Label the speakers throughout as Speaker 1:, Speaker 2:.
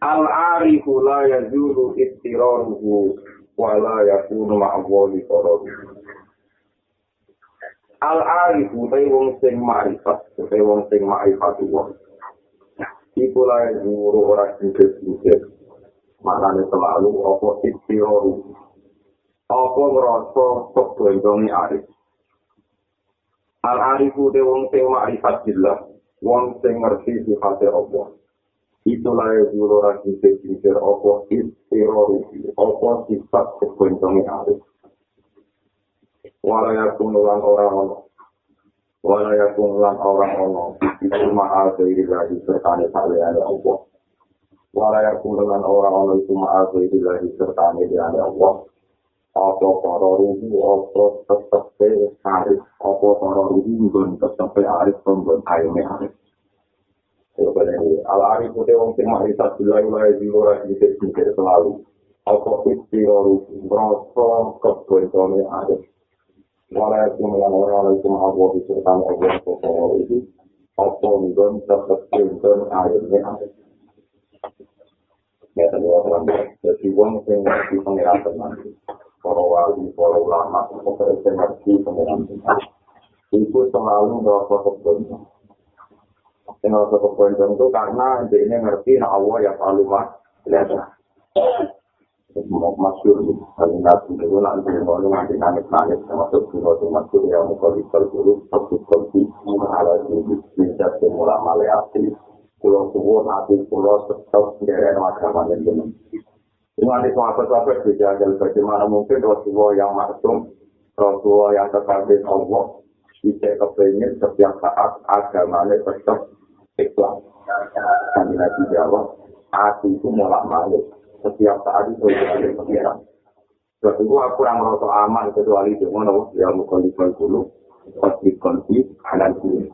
Speaker 1: Al-arifu la yazulu istiraruhu wa la yakunu ma'awali torobu. Al-arifu tay wong sing ma'rifat, tay wong sing ma'rifat wong. Iku la yazulu ora singkir-singkir. Maknanya selalu apa istiraruhu. Apa ngerasa kebentongi arif. Al-arifu tay wong sing ma'rifat billah. Wong sing ngerti sifatnya Allah. Itulah yang dulu lagi pikir apa istirori apa sifat kebencongnya ada walaya kunulan orang ono walaya kunulan orang ono itu ma'al kehidupan serta nesaliannya Allah walaya kunulan orang ono itu ma'al kehidupan serta nesaliannya Allah apa para ruhu apa tetep arif apa para ruhu ngun tetep arif pembun ayamnya arif Al arif itu wong sing makrifat bila mulai di luar di pikir selalu. Apa istirahat merasa kebentone ada. Walau itu melang orang itu Allah disertai Allah Subhanahu itu apa mungkin tetap benten airnya ada. Ya tadi orang jadi wong sing ngerti pengiran teman. Para wali, para ulama, para ngerti pengiran teman. Itu selalu merasa kebentone. Yang harus kepoinkan itu karena dia ngerti nah Allah yang paling mas lihat masyur kalau nabi itu nanti mau nanti nangis nangis termasuk dua tuh masyur yang mau kalau dulu satu kali ala ini bisa semula maleati pulau subuh nanti pulau tetap agama yang benar ini nanti sahabat-sahabat dijagal bagaimana mungkin Rasulullah yang maksum Rasulullah yang terkait Allah bisa kepengen setiap saat agamanya tetap ikhlas. Kami Nabi jawab, hati itu mulak malik. Setiap saat itu ada pengiran. Sebab itu aku kurang merasa aman kecuali dengan ya mukallifal dulu, pasti konfi kanan kiri.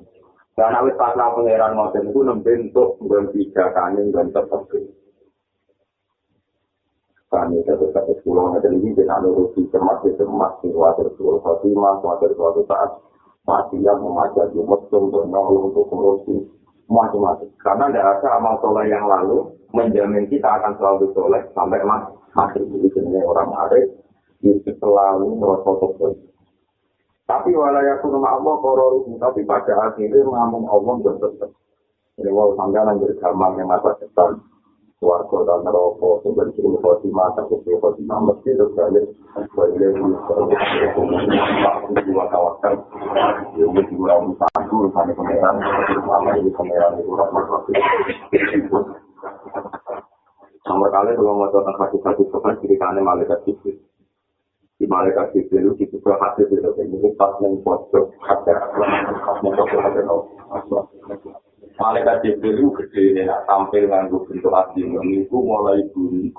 Speaker 1: Dan awet pasrah pengiran ngoten itu membentuk tiga kanin dan tetap kami tetap tetap pulau ada ini dengan nuruti cermat cermat khawatir suatu khotimah khawatir suatu saat mati yang memajak jumat untuk nolong untuk korupsi macam-macam. Karena tidak ada amal soleh yang lalu menjamin kita akan selalu soleh sampai mas mati. Jadi sebenarnya orang arif itu selalu merasa betul. Tapi walaupun rumah Allah kororuhu, tapi pada akhirnya ngomong Allah bertetap. Jadi walau sampai lanjut gampang yang masa depan, warga dan neraka, sebagai seluruh khotimah, takut seluruh khotimah, mesti itu balik, balik lagi, dua kawasan, ini kurang satu, urusan pengeran, selama ini pengeran itu rahmat Nomor kali kalau mau tentang hati-hati sopan ceritanya malaikat sipil. Di malaikat sipil itu itu hati itu ini pas yang pojok hati, pas yang pojok hati Malaikat Jibril itu gede tampil nganggu bentuk hati itu mulai bunyi.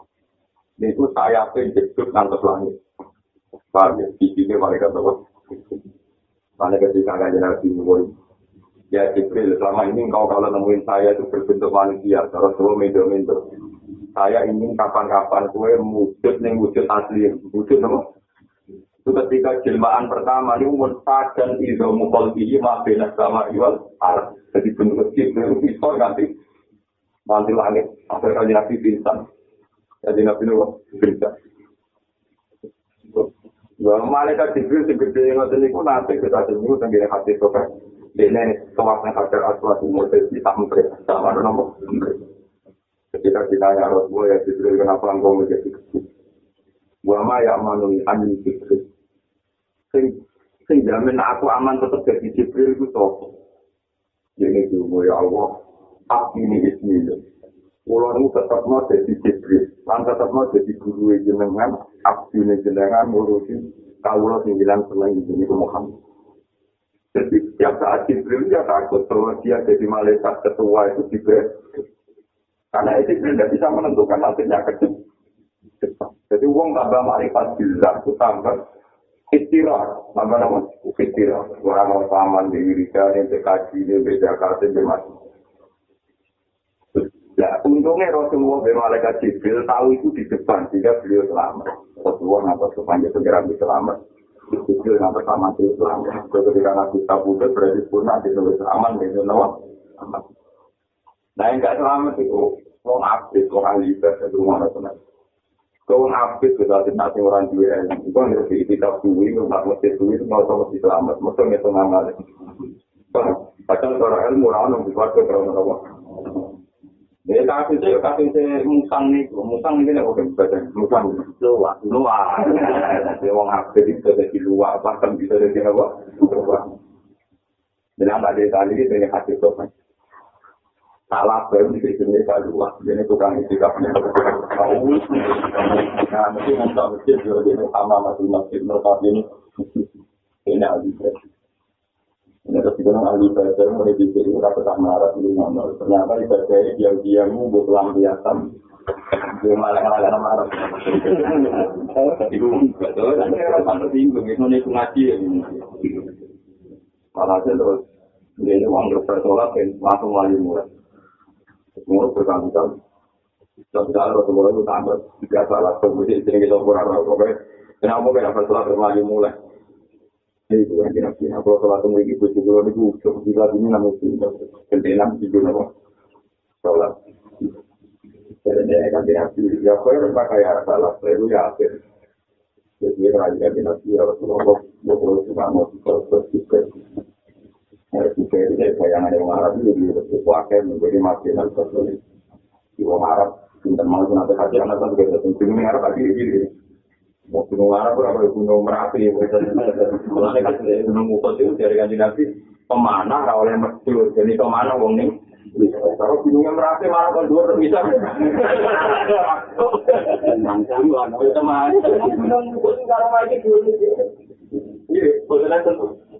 Speaker 1: Ini itu saya penjeduk ngantos langit. Paham ya? Sini malaikat apa? Malaikat di kangen Nabi Muhammad. Ya Jibril, selama ini engkau kalau nemuin saya itu berbentuk manusia, terus lo mendo-mendo. Saya ingin kapan-kapan kue wujud nih wujud asli, wujud apa? Itu ketika jelmaan pertama ini muntah dan izo mukol ini mabena sama iwal ar. Jadi bentuk itu bisa nanti nanti langit. Akhir kali nabi bintang. Jadi nabi nuh bintang. Wah, malaikat jibril segede yang ada niku nanti kita tunggu tentang hati sofa. Ini kawasan hajar aswad umur dari tahun sama nomor. Ketika kita ya Rasulullah ya jibril kenapa engkau menjadi kecil? Wa ma ya manuni an jibril. Sing sing jamin aku aman tetap jadi Jibril itu toh. Ini juga ya Allah, abdi ini bismillah. Kulo ini tetap mau jadi Jibril, lan tetap mau jadi guru jenengan, abdi ini jenengan ngurusi kaulah sembilan senang ini Muhammad. Jadi setiap saat Jibril ya takut kalau dia jadi malaikat ketua itu Jibril. Karena itu tidak bisa menentukan hasilnya ke depan. Jadi uang tambah marifat bila itu tambah istirahat, tambah nama istirahat. Orang mau paman di Wirika, di TKJ, di Jakarta, di Masjid. Ya, untungnya Rasulullah bin Malaikat Jibril tahu itu di depan, sehingga beliau selamat. Rasulullah nggak sepanjang segera selamat. Jibril nggak pertama beliau selamat. Ketika Nabi Tabudut berarti pun nanti aman, gitu, no? Nah, yang nggak selamat itu, orang abis, orang libat, itu rumah Rasulullah. Kau abis, kita nanti orang juga, itu yang lebih kitab duwi, nggak mesti duwi, nggak usah mesti selamat. Mesti ngitung amal. Padahal orang ilmu, orang yang dibuat ke orang-orang. Ya kasih saya kasih saya musang nih, musang ini nih oke baca musang luar luar. Saya wong apa bisa dari luar bahkan bisa dari apa luar. Apa dia tadi itu yang kasih kan. Salah baru di sini kalau luar, jadi tukang itu kan. Nah mesti masjid juga dia sama masih mereka ini. Ini ada Ini terus kita ahli mulai tetap di. Ternyata dia dia malah malah marah. Ibu betul. Itu nih ngaji ya. Malah terus ini uang langsung lagi mulai. Semua berkali-kali. Tapi kalau semua itu tambah tiga salah kemudian sini kita kurang apa Kenapa kita bersolat lagi mulai? Ini bukan kira-kira. Kalau sholat tunggu ibu juga itu bila ini namun tidak kentenan juga nama sholat. Jadi dia akan kira-kira. Ya kau yang pakai salah itu ya akhir. Jadi dia kerajaan dinasti ya Rasulullah. Dia juga mau berpikir. Ya pikir dia bayangan yang Arab itu dia berpikir menjadi makinan sesuatu. Di orang Arab, tidak mau nanti hati anak itu juga tentunya Arab lagi ini. mau gunung Arab apa gunung Merapi mulai kan gunung Ukut itu dari kanji nabi pemanah oleh mesjid jadi pemanah wong ning kalau gunungnya Merapi malah kan dua bisa itu teman gunung Ukut kalau lagi dulu iya bosan tentu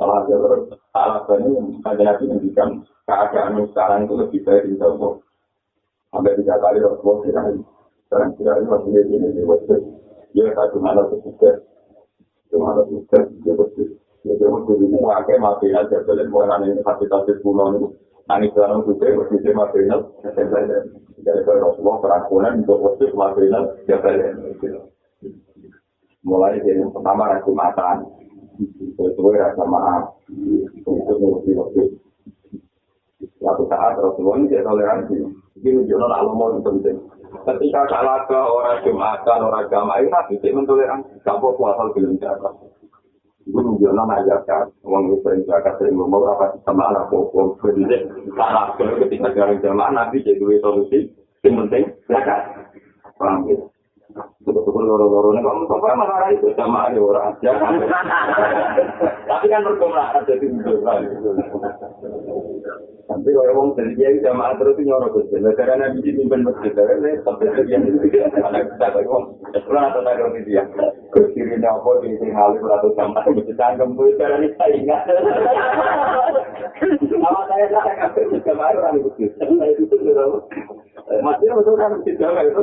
Speaker 1: malah diri saya. Dia juga ngapain dia Salah satu alasannya ada nabi menunjukkan keadaan sekarang itu lebih baik di Allah. Sampai tiga kali Rasulullah tidak sekarang tidak ini masih di sini di wajib. Dia satu mana sukses, cuma ada sukses dia bersih. Jadi waktu itu pakai mati aja belen orang ini kapitalis pulau itu. Nani sekarang juga waktu itu mati aja. Jadi kalau Rasulullah perangkulan untuk waktu itu mati aja belen. Mulai dari yang pertama rasa makan, itu rasa maaf, untuk mengerti waktu. Suatu saat Rasulullah ini dia toleransi. Ini menunjukkan alamat penting. Ketika salah ke orang Jumatan, orang Jamaah, itu nabi mentoleransi. Gak puasa jalan. Ibu nunjukno nak kan, wong wis sering zakat sering ngomong apa sama anak pokok berdiri salah ketika jalan jamaah nabi jadi solusi yang penting zakat. Paham ya? Betul-betul loro-loro ini kamu sampai marah itu sama ada orang aja. Tapi kan berkomunikasi jadi betul. Tapi kalau orang dari dia jamaah terus nyorot terus. Negara nabi di pimpin masjid, tapi sampai sekian itu anak kita lagi ngomong. Sekolah atau tak ada dia. Kirinya apa di sini halim atau jamaah masjid tanggung pun cara ini saya ingat. Awak saya tak akan jamaah orang itu. Saya itu masih betul kan masjid jamaah itu.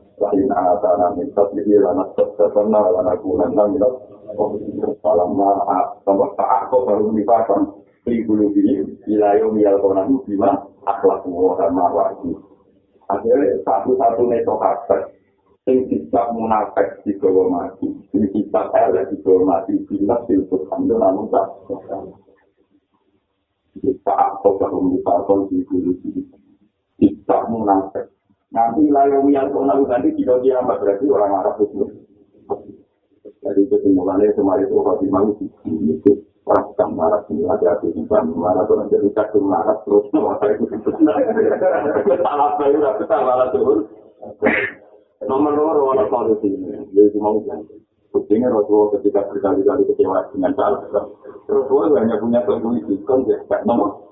Speaker 1: Lain anak tanah minta pilih, lana terserna, lana kunan, lana salam maaf, sama tak aku baru dipasang. Di bulu ini, wilayah mial konan bima, akhlak muha mawaki. Akhirnya satu-satunya tokater, sing kitab munafik di bawah mati, sing kitab elek di bawah mati, bilas di Tuhan itu namun tak saat kau belum dipasang di kulit ini. Tidak munafik. Nanti layang yang kau lalu nanti tidak dia berarti orang Arab itu. Jadi kesimpulannya kemarin itu Fatimah itu. Orang sedang marah ini ada hati di marah tuh jadi kadung marah terus saya itu salah saya udah kita marah terus nomor nomor orang solusi ini jadi cuma bilang buktinya Rasulullah ketika berkali-kali kecewa dengan salah Rasulullah hanya punya keinginan kan ya nomor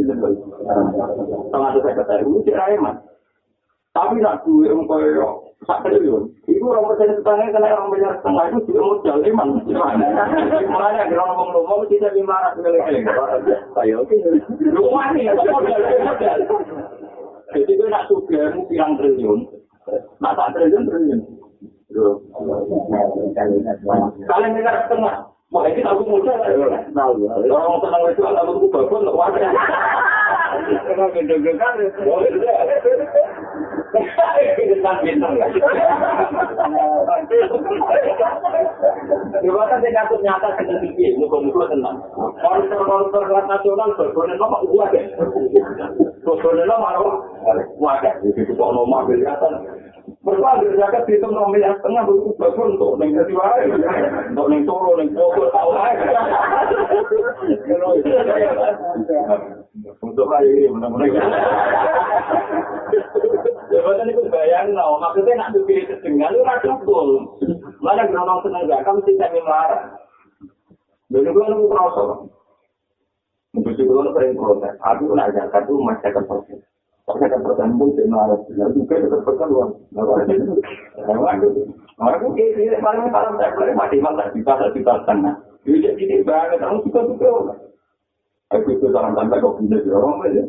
Speaker 1: itu itu. Tapi nak duit yang kau sak triliun. Iku orang persen setengah kena orang bayar setengah itu juga modal iman. Makanya kalau ngomong ngomong kita lima ratus miliar. Saya oke. Rumah nih modal modal. Jadi gue nak suka mu pirang triliun. Tak triliun triliun. Kalian dengar setengah. Wah, ini aku muda. Orang senang itu aku bagus untuk wadah. Kenapa gendong-gendong kan? Coba kan saya ngatur nyata kita pikir, muka-muka tenang. Koruptor-koruptor kelas nasional, berbonen lo mak uang ya. Berbonen lo mak uang ya. Itu kok kelihatan. Berkuah dari zakat itu enam miliar setengah itu bagus untuk neng jadi wae, untuk neng toro, neng pokok, tahu wae. Untuk hari ini mudah-mudahan. Jabatan itu bayang, no. maksudnya nak dipilih kesengan, itu nak cukup. Mana geronong senang zakat, mesti saya marah. Dulu gue nunggu kerasa. Mungkin juga sering protes. Aku nak zakat itu masih akan akan persen pun saya marah. Lalu juga tetap persen luar. Aku kayak gini, paling paling tak boleh mati malah kita tak kita setengah. Jadi jadi banget, kamu suka suka. Aku itu dalam tanda kau punya orang aja.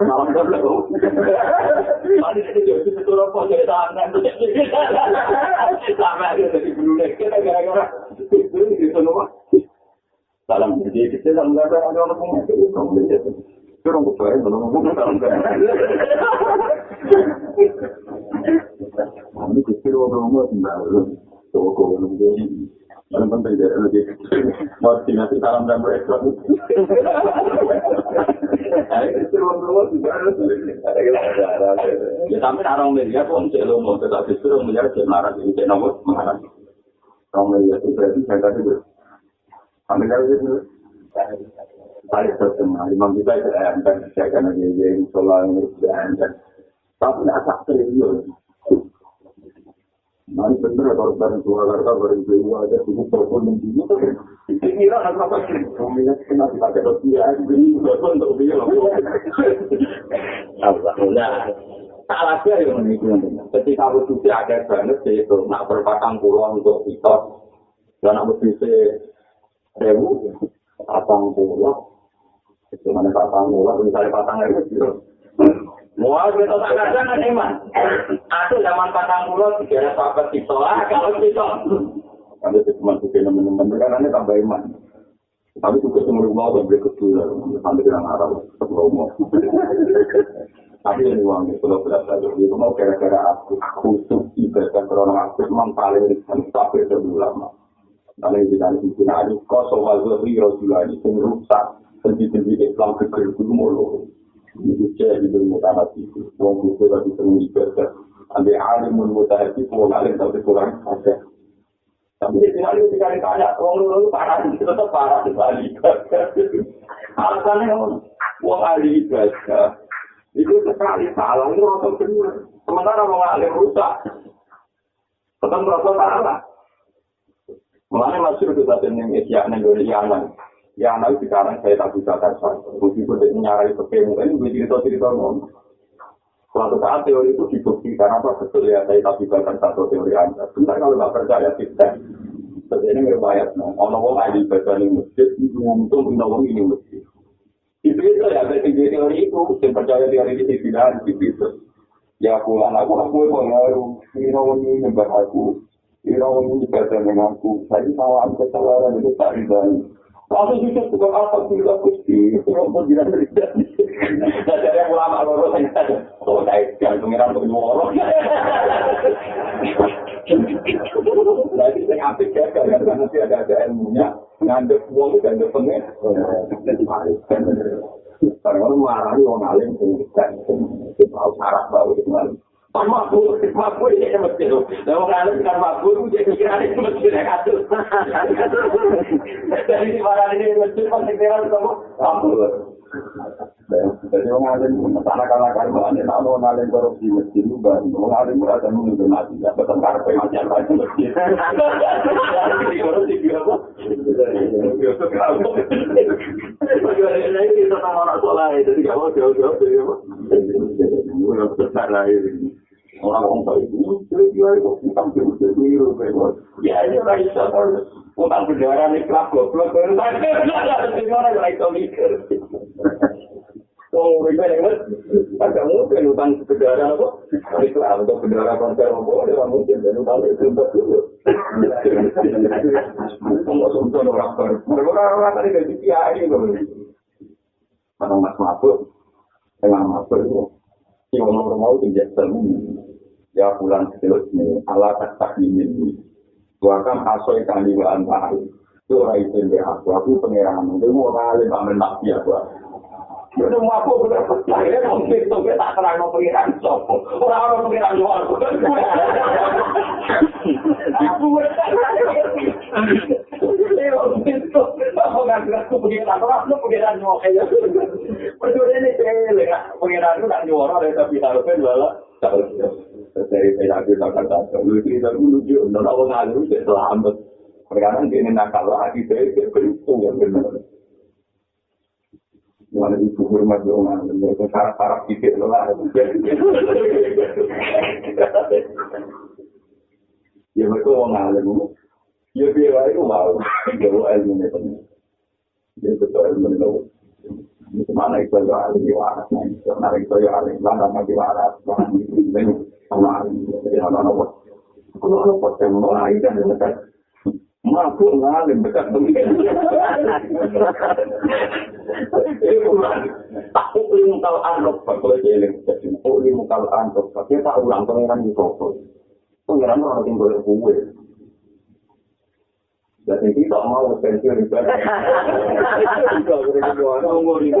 Speaker 1: Malam tak boleh kau. Mari kita jadi betul apa jadi tangan. Sampai ada dari bulu kita gara-gara itu itu semua. Salam jadi kita dalam tanda ada orang punya itu kamu jadi. Orang kupai, belum ngomong. Ini kecil orang ngomong sendiri. Toko nunggu. Yang penting dia lagi mau dinasti salam dan berekor. Ya sampai orang media pun celo mau tetap justru menjadi semarang ini cek nomor mengarang. Orang media itu berarti saya tadi itu. Sampai kali itu. Saya terkenal, imam kita itu ayam dan saya kan lagi yang soal ini dan tapi tidak tak triliun. Mari bener kalau bareng Surakarta bareng Jawa aja cukup telepon yang dulu. Kira apa apa sih? Kami kena dipakai rupiah, beli telepon untuk dia loh. Alhamdulillah. Salah dia yang menipu. Ketika aku sudah ada banget sih itu nak berpatang pulau untuk kita. Dan aku bisa sewu patang pulau. Itu mana patang pulau? Misalnya patang itu. Wah, kita tak kadang kan iman. Aku zaman patang pulau tiga sahabat kita lah kalau kita. Kalau itu cuma suka teman-teman karena ini tambah iman. Tapi juga semua rumah udah beli kedua, sampai dengan arah sebelum Tapi ini uang itu kalau berasa itu mau kira-kira aku khusus ibadah corona aku memang paling riskan sampai lebih lama. Karena di dalam itu ada kosong waziri rasulullah itu rusak. Sendiri-sendiri Islam kekir itu mulu. Itu jadi bermutahati. Wong itu tadi senang ibadah. Ambil alimun mutahati, wong alim tapi kurang ada. Tapi di sini ada tiga tanya, wong lu parah, itu tetap parah di Bali. Alasannya wong ahli ibadah itu sekali salah itu rasa benar. Sementara wong alim rusak, tetap salah. Mulanya masuk ke satu yang isyak negara Ya anak sekarang saya tak bisa kasar. Meskipun dia menyarai pakai mungkin gue cerita-cerita ngomong. Suatu saat teori itu dibuktikan apa betul ya saya tak bisa satu teori anda. Sebentar kalau nggak percaya kita. Sebenarnya nggak bayar. Ono wong ahli baca nih masjid, untung punya wong ini masjid. Itu itu ya, di teori itu, yang percaya teori di sisi dan gitu. Ya aku aku pengaruh, ini ini nyembah aku, ini ini ibadah dengan aku. Saya salah kesalahan itu tak. Lalu itu juga alhamdulillah Gusti, kalau pun tidak terjadi. Jadi yang ulama loro saya tanya, oh saya jangan pengiran untuk nyuara. Jadi saya apik ya, karena nanti ada ada ilmunya, ngandep uang dan ngandep pengen. Karena orang marah, orang alim, kita harus arah bawah itu Pak Makbul, Makbul ini mesti loh. Kalau nggak ada sekitar Makbul, dia pikiran itu mesti naik atur. Dari di barang ini mesti pasti kira sama Makbul. Jadi orang alim anak-anak kalau ada nak mau alim korupsi mesti juga. Orang alim berada menunggu mati. Ya betul karpe macam apa mesti. Korupsi apa? Bagaimana ini kita sama orang soleh itu tidak mau jauh-jauh. Besar lah ini. orang orang tahu itu dia itu kita bisa tiru ya ini orang itu utang berdarah nih kelab goblok baru tadi ada orang yang itu mikir Oh, mereka yang agak mungkin utang berdarah apa? Islam untuk berdarah konser apa? Dia mungkin dan utang itu untuk dulu. Enggak sempat orang baru. Orang-orang tadi dari kiai. Orang mas mabuk, dengan mabuk itu. Yang orang mau tidak semu. ya bulan setelah ini ala tak tak ini bahkan asoi kali bulan tahun itu orang itu yang aku. Aku pengirangan itu mau kali pamer nabi aku Ya udah mau aku udah. Percaya mungkin itu kita tak terang mau pengiran sopo orang orang pengiran luar. Aku Aku nggak bilang aku pengiran orang lu pengiran nyok aja. Berdua ini cewek pengiran itu nggak nyuara tapi harusnya jualan. Dari PKB nakal nakal. Lu cerita dulu dia, udah tahu ngalu dia selamat. Perkara ini nakal lagi, saya berhitung yang benar. Mana itu hormat orang, mereka sarap-sarap dikit lah. Ya mereka mau ngalim, ya biar itu mau, jauh ilmu ini penuh. Ya betul ilmu ini Mana itu ya alim di waras, mana itu ya alim, di itu Mampu ngalim dekat begini. Tak ilmu kalau anrok. Ilmu kalau tak ulang pengiran di koko. Pengiran orang yang boleh kue. Jadi kita mau pensiun ibadah. Kita boleh berdoa, ngomong ini.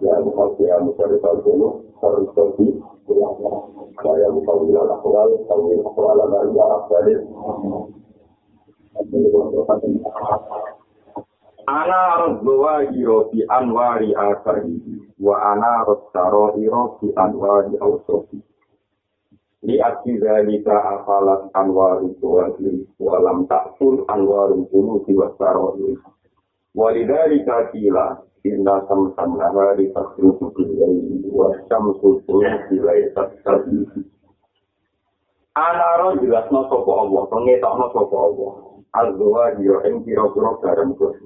Speaker 1: ya muka yang muka bisa dulu harus pergi saya lupa bilang akwal kalau akwal ada ya akwal Ana arad bawa iro fi anwari asari wa ana arad taro iro fi anwari awsofi li ati zalika afalat anwari tuwasli wa lam ta'ful anwari tunusi wa taro iro wa lidhalika kila Inna samsan nahari tasrufu bilayi wa syamsu sulusi laisat tabihi. Anaro jelas no sopo Allah, pengetok no Allah. Azwa jiro ing kira-kira barang dosa.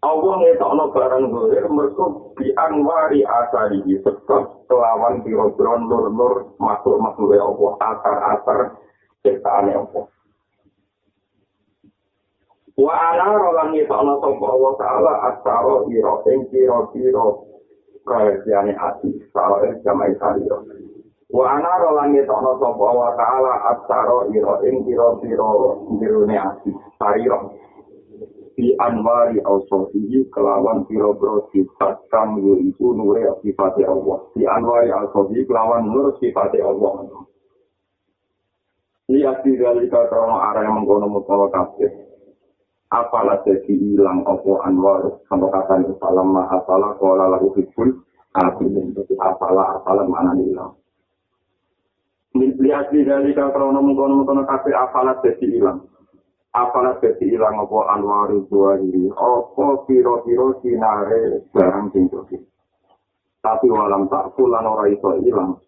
Speaker 1: Allah ngetok no barang dosa, mereka di anwari asari sekot kelawan kira-kira nur-nur makhluk-makhluk Allah, asar-asar ciptaan Allah. Wa ana rolang iki ana sapa Allah taala asaro ira ing kira-kira kajiane ati saro ing jamae saliro. Wa ana rolang iki ana sapa Allah taala asaro ira ing kira-kira jirune ati saliro. Di anwari al-sofihi kelawan piro-piro sifat kang yaitu nure sifat Allah. Di anwari al-sofihi kelawan nur sifat Allah. Lihat di dalika krono arah yang mengkono mutawa kafir. Apalah jadi hilang opo anwar? Sampai kata ini salam ma apalah kola lagu hibul abin apalah apalah mana hilang lihat di dari kalau ngomong ngomong kafe apalah jadi hilang apalah jadi hilang opo anwar dua ini opo piro piro sinare barang tinggi tapi walam tak pulan ora iso hilang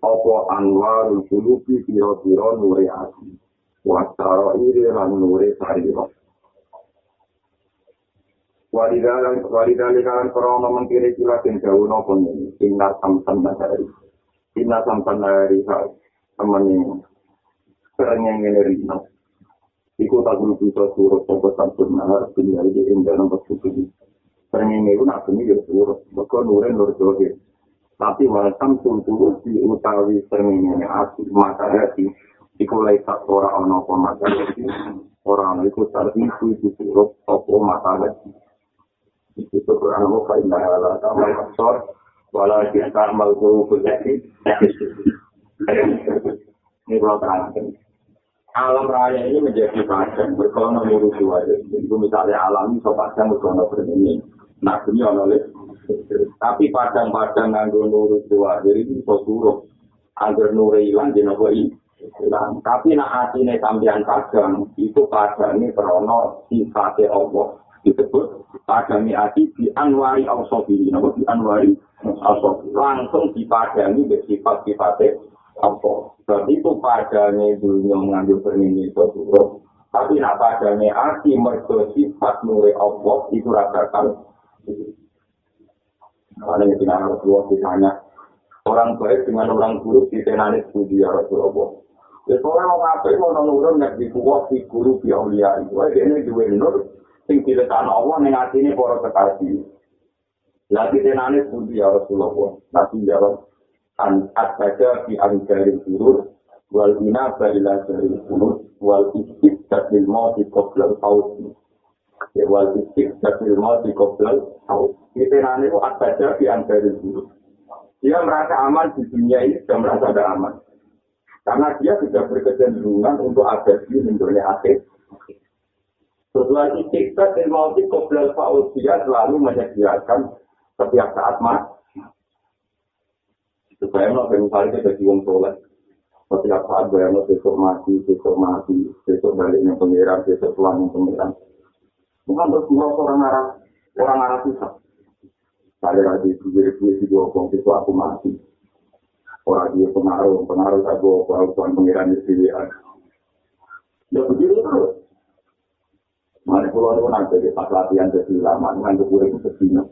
Speaker 1: opo anwar dulu piro piro nuri ati? Wasaro iri lan nuri sariro Walidalan walidalan krono mengkiri kila sing jauh nopo ini. Inna samsan nahari. Inna samsan nahari teman ini. Serengnya ngene rino. Iku tak dulu bisa suruh sopo samsun nahar. Dunia ini indah nomor suku ini. Serengnya ngene itu nak ya suruh. Maka nure nur joge. Tapi walau samsun di utawi serengnya ngene asli. Maka hati. Iku lai tak ora ono pemata hati. Orang itu terhisu itu suruh sopo mata hati. Itu Quran mu fa inna la ta'mal absar wala ta'mal qulubul lati ini kalau terangkan. Alam raya ini menjadi padang berkono ngurusi wajah itu misalnya alam ini so padang berkono berdini nah ini oleh tapi padang-padang nganggo ngurusi wajah ini so agar nure hilang di nopo hilang. Tapi nak ini sambian padang itu padang ini krono sifatnya Allah disebut padami ati di anwari al-sobi nama di anwari al-sobi langsung dipadami bersifat sifatnya apa dan itu padanya dunia mengambil permini itu tapi nak padanya ati mergo sifat nuri Allah itu rasakan karena itu nama Rasulullah ditanya orang baik dengan orang buruk di tenani studi ya Rasulullah. Ya, soalnya mau ngapain mau nurun yang di kuat di guru di aulia itu, ini dua nur, sing diletakno Allah ning atine para kekasih. Lagi tenane pundi ya Rasulullah. Nabi jawab an asbaja fi anjarin surur wal ina balila dari surur wal istik bil mauti qabla al-maut. Ya wal istik bil mauti qabla al-maut. Tenane itu asbaja fi anjarin surur. Dia merasa aman di dunia ini sudah merasa ada aman. Karena dia sudah berkecenderungan untuk ada di dunia akhir. Setelah istiqsa dan mauti koblal faul dia selalu menyediakan setiap saat mas. Supaya mau misalnya kita jadi wong soleh. Setiap saat bayar mau besok mati, besok mati, besok baliknya pengiran, besok pulang pengiran. Bukan terus merasa orang arah, orang arah susah. Saya lagi dua dua di dua itu aku mati. Orang dia pengaruh, pengaruh tak bawa, aku pengiran di sini. Ya begitu terus. Mari pulau itu nanti di pas latihan jadi lama, keburu itu sedihnya.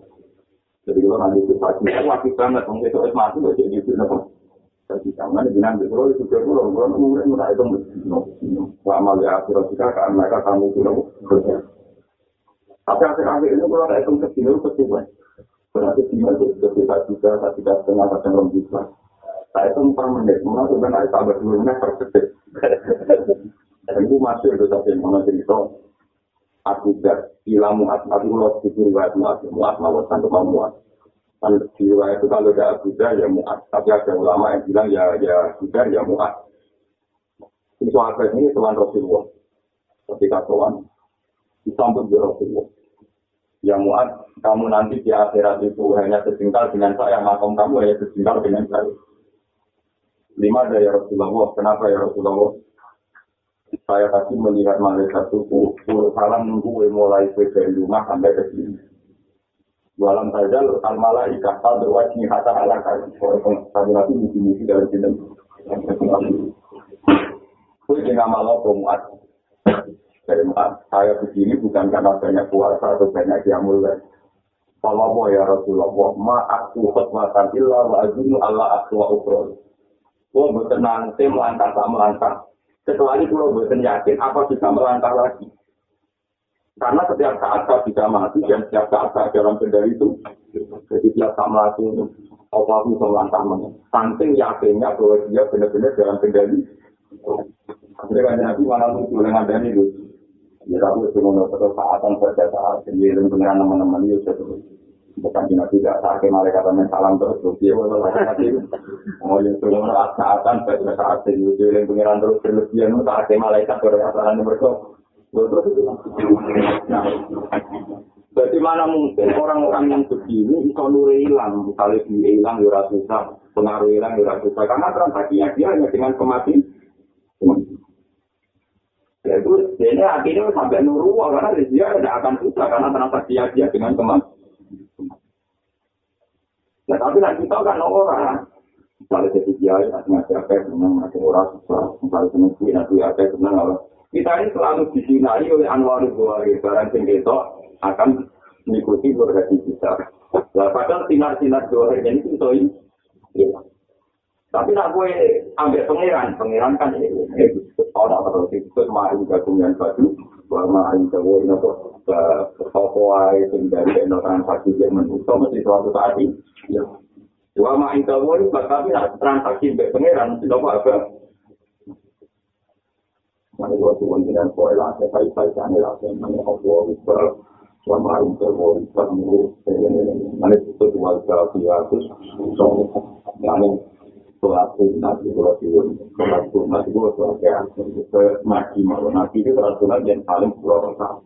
Speaker 1: Jadi kalau nanti itu pagi, itu wajib banget, mungkin itu es mati, gak jadi itu nopo. Jadi jangan di di pulau itu ke pulau, pulau itu mungkin mulai itu sedihnya. Amal ya akhirnya kita kan mereka kamu nopo. Tapi akhir-akhir ini kalau ada itu sedihnya itu sedihnya. Berarti sedihnya itu ketika juga, ketika setengah kadang belum bisa. Saya itu empat menit, mungkin kan ada tambah dua menit per detik. Itu masih itu tapi mengenai cerita. Abu Dar, Ila Mu'ad, Abu Mu'ad, itu riwayat Mu'ad, Mu'ad, Mu'ad, Santo Mu'ad. Dan di riwayat itu kalau ada Dar, ya Mu'ad. Tapi ada ulama yang bilang, ya, ya Abu ya Mu'ad. Ini sahabat ini teman Rasulullah. Ketika tuan, disambut di Rasulullah. Ya Mu'ad, kamu nanti di akhirat itu hanya sejengkal dengan saya, makam kamu hanya sejengkal dengan saya. Lima dari Rasulullah, kenapa ya Rasulullah? Saya tadi melihat malaikat itu salam nunggu mulai dari rumah sampai ke sini. Walam saja al malaikat al berwajib hatta ala kali. Tapi nanti misi-misi dari sini. Kue dengan malah pemuat. Dari saya begini bukan karena banyak puasa atau banyak diamul Kalau mau ya Rasulullah, ma aku khutmatan illa wa Allah aku wa ukhrol. Gue bertenang, saya melangkah tak melangkah. Itu kalau buatan yakin apa bisa melangkah lagi. Karena setiap saat saya bisa mati dan setiap saat saya dalam kendali itu. Jadi saat mati itu, Allah bisa melangkah mana. Saking yakinnya bahwa dia benar-benar dalam kendali. Akhirnya kan Nabi malah muncul dengan dan itu. Ya tapi itu menurut saatan pada saat sendiri dengan teman-teman itu bukan cuma tidak sakit mereka kata salam terus terus dia walau lagi mau yang sudah merasa pada saat itu yang pengiran terus berlebihan sakit malaikat Terus itu. Nah, bagaimana mungkin orang-orang yang begini bisa nuri hilang, misalnya dia hilang, ya susah, pengaruh hilang, ya susah, karena transaksinya dia hanya dengan kematian. Ya itu, ini akhirnya sampai nuru, karena dia tidak akan susah, karena transaksi dia dengan kematian. Nah, tapi nanti kita kan orang, misalnya jadi kiai, nanti ada senang, nanti orang susah, misalnya senang sih, nanti ada senang, kita ini selalu disinari oleh Anwar Buhari, barang singkito akan mengikuti berhati kita. Nah, padahal sinar-sinar Buhari ini itu ya. Tapi nak gue ambil pangeran, pangeran kan ini, orang terus itu main gabungan baju, main jawa ini kok toko air dari no transaksi yang menutup mesti suatu saat ini. Dua main jawa ini, tapi nak transaksi dengan pangeran, tidak apa-apa. Mana gua tuh poin lah, saya kait kait sana saya mana Allah bisa selama ini terus kamu mana itu dua kali terus so yani sholat sunat itu sholat sunnah sholat sunat itu sholat kayak mati malu nanti itu sunat yang paling pulau rasa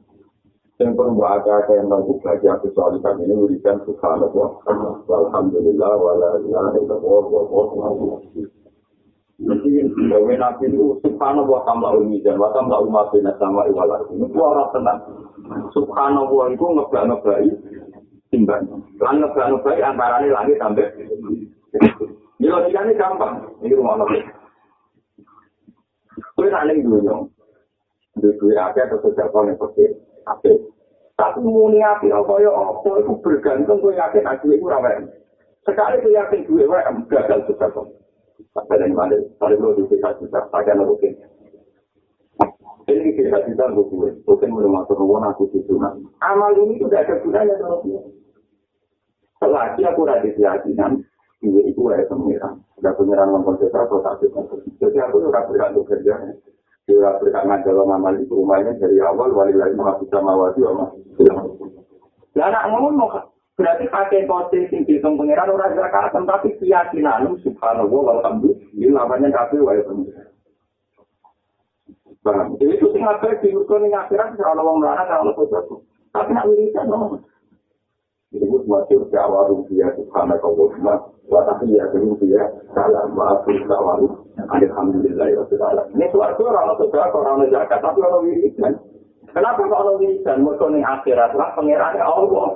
Speaker 1: yang perlu baca yang lalu belajar aku soal kami ini berikan subhanallah alhamdulillah wala ilaha illallah wa wa Jadi, bahwa nabi itu subhanallah tamla dan wa tamla umat bin sama iwala. Itu orang tenang. Subhanallah itu ngebak-ngebai timbang. Lan ngebak-ngebai antaranya langit sampai. Ini logikanya gampang. Ini rumah nabi. Kue nanti dulu dong. Dua-dua aja atau sejak yang pasti. Tapi, tapi muni api apa ya apa itu bergantung kue yakin aku itu ramai. Sekali kue yakin gue gagal sejak Sampai dari mana? Kalau lo di kita juga, pakai mungkin. Ini kita kita gue, mungkin belum masuk ruang aku di. Amal ini sudah ada gunanya kalau dia. Selagi aku rada keyakinan, gue itu ada pengiran. Ada pengiran mengkonsentrasi atau sakit. Jadi aku sudah bergantung kerja. Dia berkangan dalam amal itu rumahnya dari awal, wali lagi masih sama wajib sama. Dan anak ngomong Berarti pakai kode sing dihitung pengiran orang zakat, tapi keyakinan subhanallah walhamdulillah namanya kafe wae pengiran. Paham? Jadi itu sing ngapain di urut ini akhirat kalau orang melarang kalau sesuatu. Tapi nak wiridan no. Itu masih ke awal rupiah subhanallah wa tahiyya rupiah salam wa afu sawaru alhamdulillah ya rabbil Ini suatu orang sudah orang zakat tapi orang wiridan. Kenapa kalau wiridan mereka ini akhirat? Lah pengirannya Allah.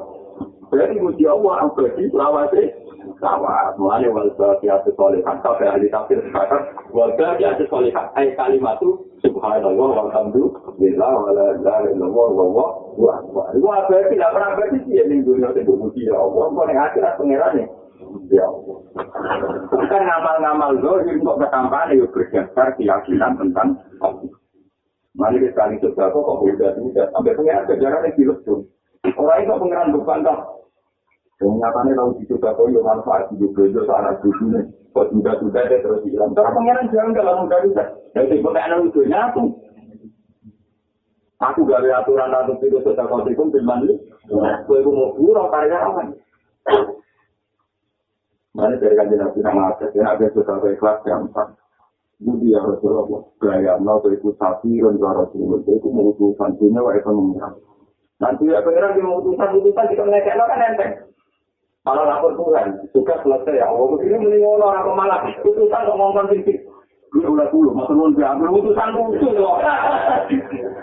Speaker 1: Berarti muji Allah abadi lawase sama mulai wal baqiat sholihat sampai ahli tafsir sekarang. Wal baqiat sholihat ay kalimat itu subhanallah walhamdulillah wala ilaha illallah wa wa wa berarti tidak pernah berarti dia di dunia itu muji Allah kok ning akhirat pangerane. Ya Allah. Bukan ngamal-ngamal zahir untuk berkampanye yuk berdasar keyakinan tentang Mari kita kali itu kok udah sampai pengiran kejaran yang kilus tuh. Orang itu pengiran bukan tak Yang nyatanya kalau dicoba kau yang manfaat hidup bejo searah dunia. Kok sudah-sudah dia terus hilang. Terus pengiran jangan kalau mudah bisa. Jadi itu nyatu. Aku gawe aturan atau tidak sudah kau tikung. Kue aku mau buruk karya apa? Mana dari nabi nama. Ya sudah ikhlas. Budi ya Rasulullah. Gaya mau ikut sapi dan Rasulullah. Itu mengutusan dunia wa mengira. Nanti ya pengiran di mengutusan-utusan kita ngekek kan. Kalau lapor Tuhan, juga selesai ya. Allah begini mending orang malah putusan kok ngomong tinggi. Dulu udah dulu, maksud nun ambil putusan loh.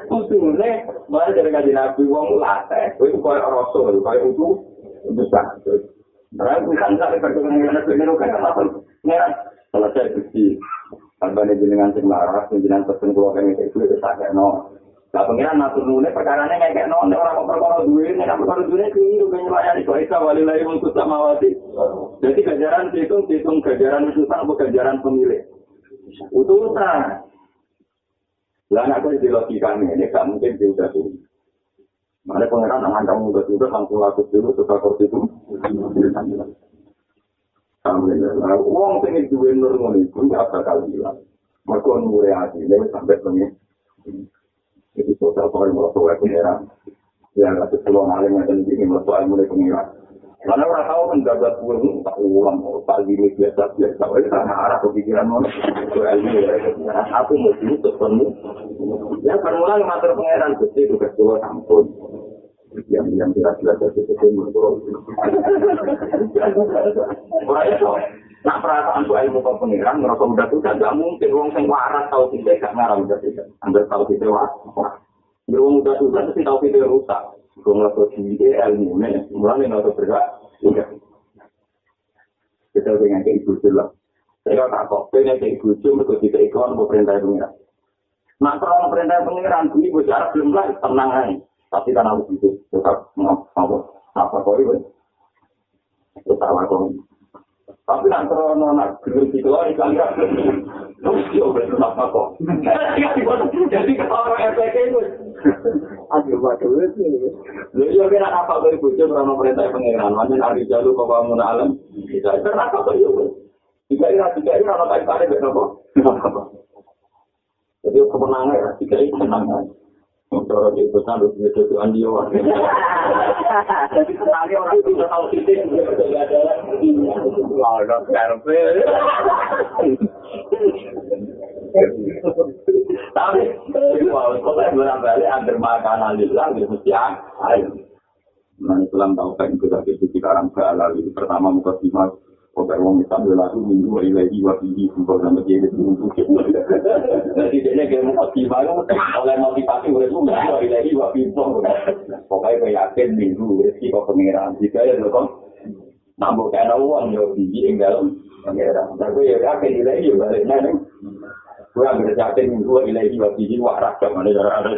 Speaker 1: Lucu nih, mana dari kaji nabi wong latih. Itu kayak rasul, kayak itu besar. Nah, bukan sampai perjuangan nabi ini kan lapor. Ngeran selesai bukti. Tanpa jenengan sing laras, jenengan pesen keluarga itu itu sakit no. Lah pengiran natur nune perkara ini kayak non orang kok perkara duit, nek perkara duit keliru kan melayani kok isa wali lagi untuk samawati. Jadi gajaran hitung hitung gajaran itu sama gajaran pemilik. Utusan. Lah nak kok di logika ini gak mungkin dia udah tuh. Mana pengiran aman kamu udah sudah langsung laku dulu suka kursi itu. Alhamdulillah. Uang pengen duit nur ngono iku gak bakal hilang. Mergo nure hati sampai pengen. Jadi sosial kau yang merasa wae pengiran. Ya nggak sesuatu ngalim yang tinggi merasa ilmu dari pengiran. Karena orang tahu kan gak ada kue ini tak ulang, tak gini biasa biasa. Ini karena arah kepikiran mau itu ilmu ya. Aku mau dulu ketemu. Ya permulaan mater pangeran gede itu ketua sampun. Yang yang kira-kira jadi ketemu. Orang itu Nah perasaan tuh ilmu kau pengiran, merasa udah tuh gak mungkin uang sing waras tahu kita gak ngarang udah tidak. Ambil tahu kita waras. Beruang udah tuh kan tahu kita rusak. Gue ngerasa sendiri ilmu nih, mulai nggak tahu bergerak. Kita pengen ke ibu dulu. Saya tak kok pengen ke ibu dulu, mereka tidak ikon mau perintah pengiran. Nah kalau perintah pengiran, ini gue cara belum lah tenang aja. Tapi kan aku itu tetap apa apa kau itu. Tetap aku Tapi nak krono nak gelem dikeluari kali ra. Terus yo wis apa kok. Jadi kalau efek itu. Aduh waduh itu. Lha yo kira apa kok ibu cek krono perintah pangeran, manjen hari jalu kok bangun alam. Bisa kenapa kok yo. Jika ira jika ira ana kaitan dengan apa? Jadi kemenangan, jika itu kemenangan. Motor di pesan lu punya tuh andi orang. Jadi sekali orang itu tahu titik ada lagi. Lalu. Tapi kalau kalau berang balik antar makanan di dalam itu mesti. Nah, Islam tahu kan itu tapi itu sekarang halal itu pertama muka simak Pokoknya orang Islam berlaku minggu ilahi wa fihi Sumpah sama dia itu untuk Jadi dia kayak motivasi Oleh motivasi udah itu Minggu wa ilahi wa fihi Pokoknya kayak yakin minggu Rezeki kok pengeran Jika ya kok Nambah kena uang ya Biji yang dalam pengeran Tapi ya yakin ilahi ya baliknya nih Gue ambil yakin minggu wa ilahi wa fihi Wah rakyat mana cara ada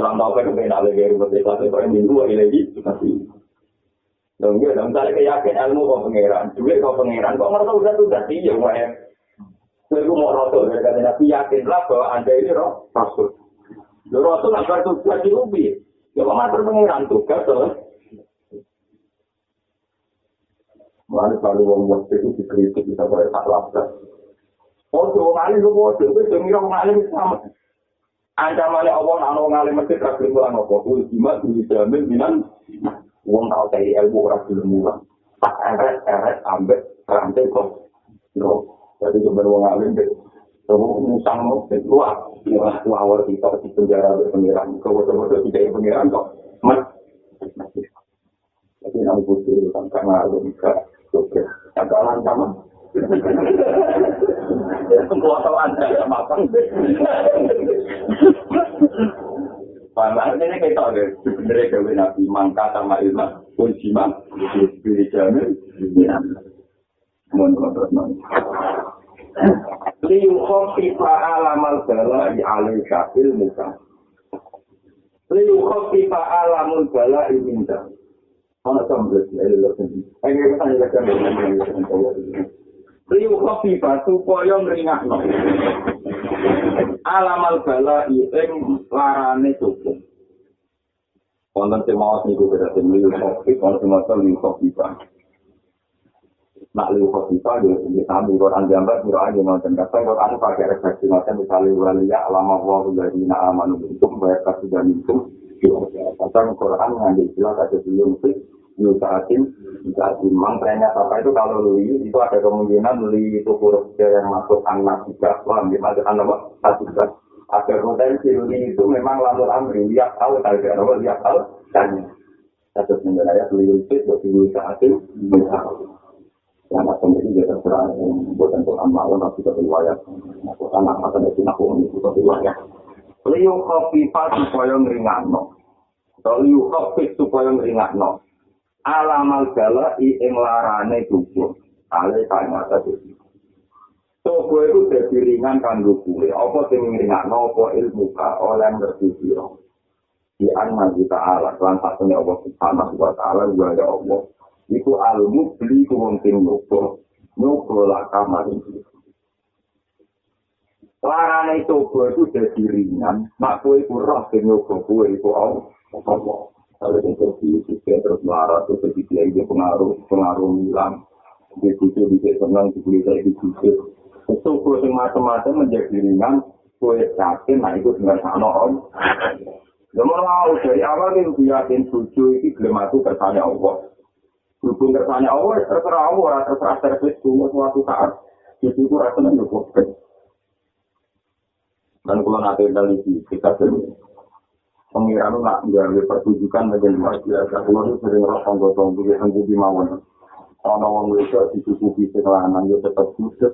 Speaker 1: Selang tau kan gaya rumah Pokoknya minggu wa ilahi wa fihi Ya, dong misalnya keyakin ilmu kok pangeran, duit kok pangeran, kok ngerti udah udah iya mau ya. Saya mau rasul dari kata nabi yakinlah bahwa anda ini roh rasul. Lo rasul nggak bertugas di ubi, ya kok mater pangeran tugas loh. Mana kalau wong waktu itu dikritik bisa boleh tak lapar. Oh, tuh ngalim lu mau tuh, tuh ngira ngalim sama. Ancamannya Allah, anak ngalim mesti terakhir apa? Tuh, jimat dijamin minan wong tau cari ilmu ora gelem mulang. Pas eret eret ambek rantai kok. Yo, jadi coba wong alim deh. Kamu musang mau keluar, ya tua awal kita di penjara berpengiran. Kau betul-betul tidak pengiran kok. Mas, tapi nabi putih kan karena ada bisa oke. Agak lancar Semua tahu anda sama Paham ini kita deh, sebenarnya gawe nabi mangka sama ilmu pun simak diri jamin. Mohon terus mohon. Liu khofifa alamal bala i alil kafil muka. Liu khofifa alamul bala i minta. Mana sama berarti, ayo lo sendiri. Ayo kita tanya ke Liu khofifa supaya meringah alamal bala ing larane cukup. Wonten sing maos niku berarti liu kopi, wonten sing maos liu kopi pak. Nak liu kopi pak yo iki sami Quran gambar mira aja nonton kata Quran pakai refleksi macam misalnya alama wa dari na amanu untuk bayar kasih dan itu. Belum sih Yusaatin, Yusaatin, memang ternyata apa itu kalau li itu ada kemungkinan li itu huruf yang masuk anak juga, paham ya, masuk anak juga. Ada potensi li itu memang lalu amri, lihat tahu, kalau tidak tahu, lihat tahu, dan satu sebenarnya li itu bagi Yusaatin, Yusaatin. Yang macam ini dia terserah, buatan Tuhan malam, tapi kita riwayat, anak mata dari aku ini kita riwayat. Liu kopi supaya ngeringatno, atau liu kopi supaya ngeringatno, alamal bala i ing larane tubuh ale kanya tadi tubuh itu jadi ringan kanggo kue apa sing ringakno apa ilmu ka oleh ngerti sira. Di anna kita ala lan satunya Allah subhanahu wa ta'ala wa ya Allah. Iku almu beli ku wong sing nyoba nyoba lah kamar iki larane tubuh itu jadi ringan. Mak kue ku roh sing nyoba kue iku Allah kalau itu di terus marah terus jadi dia dia pengaruh pengaruh hilang dia itu bisa senang di kulit saya di situ itu kue macam-macam menjadi ringan kue yakin nah itu dengan sana om Namun mau dari awal itu yakin suju itu belum aku kersane Allah. Hubung kersane Allah, terserah Allah, terserah servis semua suatu saat. Jadi itu rasanya juga Dan kalau nanti dari kita sendiri, pengiran nak menjadi pertunjukan menjadi luar biasa. Kalau itu sering rasa gotong juga yang budi mawon. Orang orang itu dicukupi sekelanan, ya tetap khusus.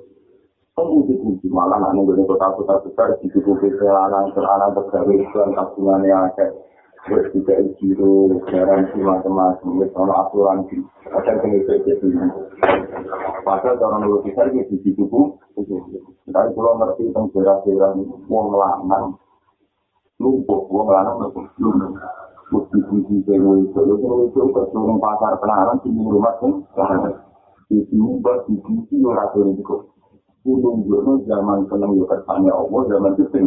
Speaker 1: Kemudian malah nak nunggu kota-kota besar dicukupi sekelanan, sekelanan tergawe dan tabungannya ada. Terus juga jiro, garansi macam-macam, asuransi, ada pengisi jadi. Padahal orang luar besar itu dicukupi. Tapi kalau ngerti tentang daerah-daerah uang lanang, lumpuh wong lanang lumpuh mesti sisi sing itu itu itu ke pasar penaran di rumah kan itu mbak di sisi ora risiko Gunung Gunung zaman seneng yo kersane Allah zaman itu sing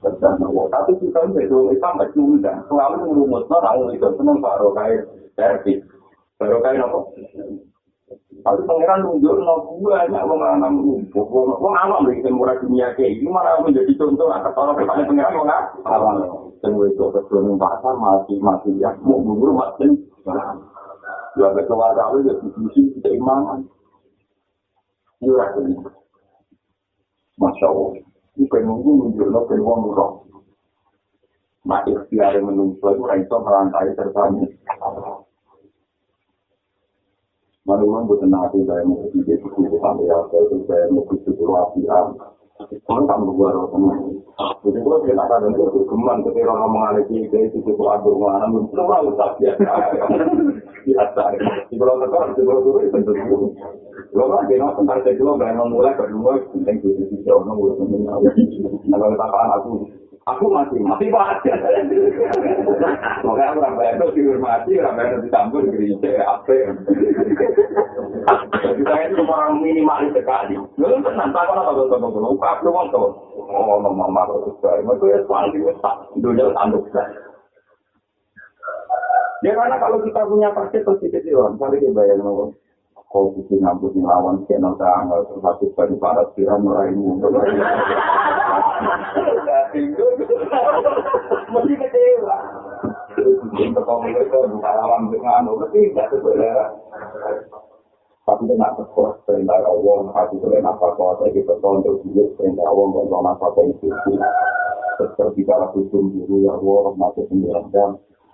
Speaker 1: kersane Allah tapi kita itu itu nggak cuma selalu ngurus orang itu seneng baru kayak servis baru kayak apa Tapi pangeran nunjuk no banyak wong lanang lumpuh. Wong anak lagi murah dunia kayak ini malah menjadi contoh akan kalau kepada pangeran wong awal. Dan itu kebetulan pasar masih masih ya mau bubur masih. Dua ketua kami ya diskusi keimanan. Iya ini. Masya Allah. Bukan nunggu nunjuk no kan wong murah. Mak ikhtiar menunggu itu raiso merantai tersama. Manusia bukan nanti saya mau pergi ke sini sampai apa itu saya mau ke Rusia. Kalau kamu buat teman, jadi kalau kita ada itu keman ketika orang mengalami itu itu itu adur mana belum tahu tak biasa. Biasa. Di kalau terkau di kalau itu itu tentu. Kalau kan nonton tentang itu lo berani mulai berdua tentang itu itu jauh nunggu nunggu. Nah kalau katakan aku aku masih masih baca. Makanya aku ramai itu dihormati, ramai itu ditambur gereja apa? Jadi saya itu orang minimalis sekali. Lalu tenang, tak apa apa apa apa apa apa apa Oh, mama mama itu sekali. Mereka ya soal di besar, dunia tanduk sekali. Ya karena kalau kita punya praktek pasti kecewa, misalnya kita bayar nomor kau bisa ngambut ngelawan channel tanggal terus satu kali para tiran meraihmu mesti seperti kalau hukum dulu ya Allah masih sembilan jam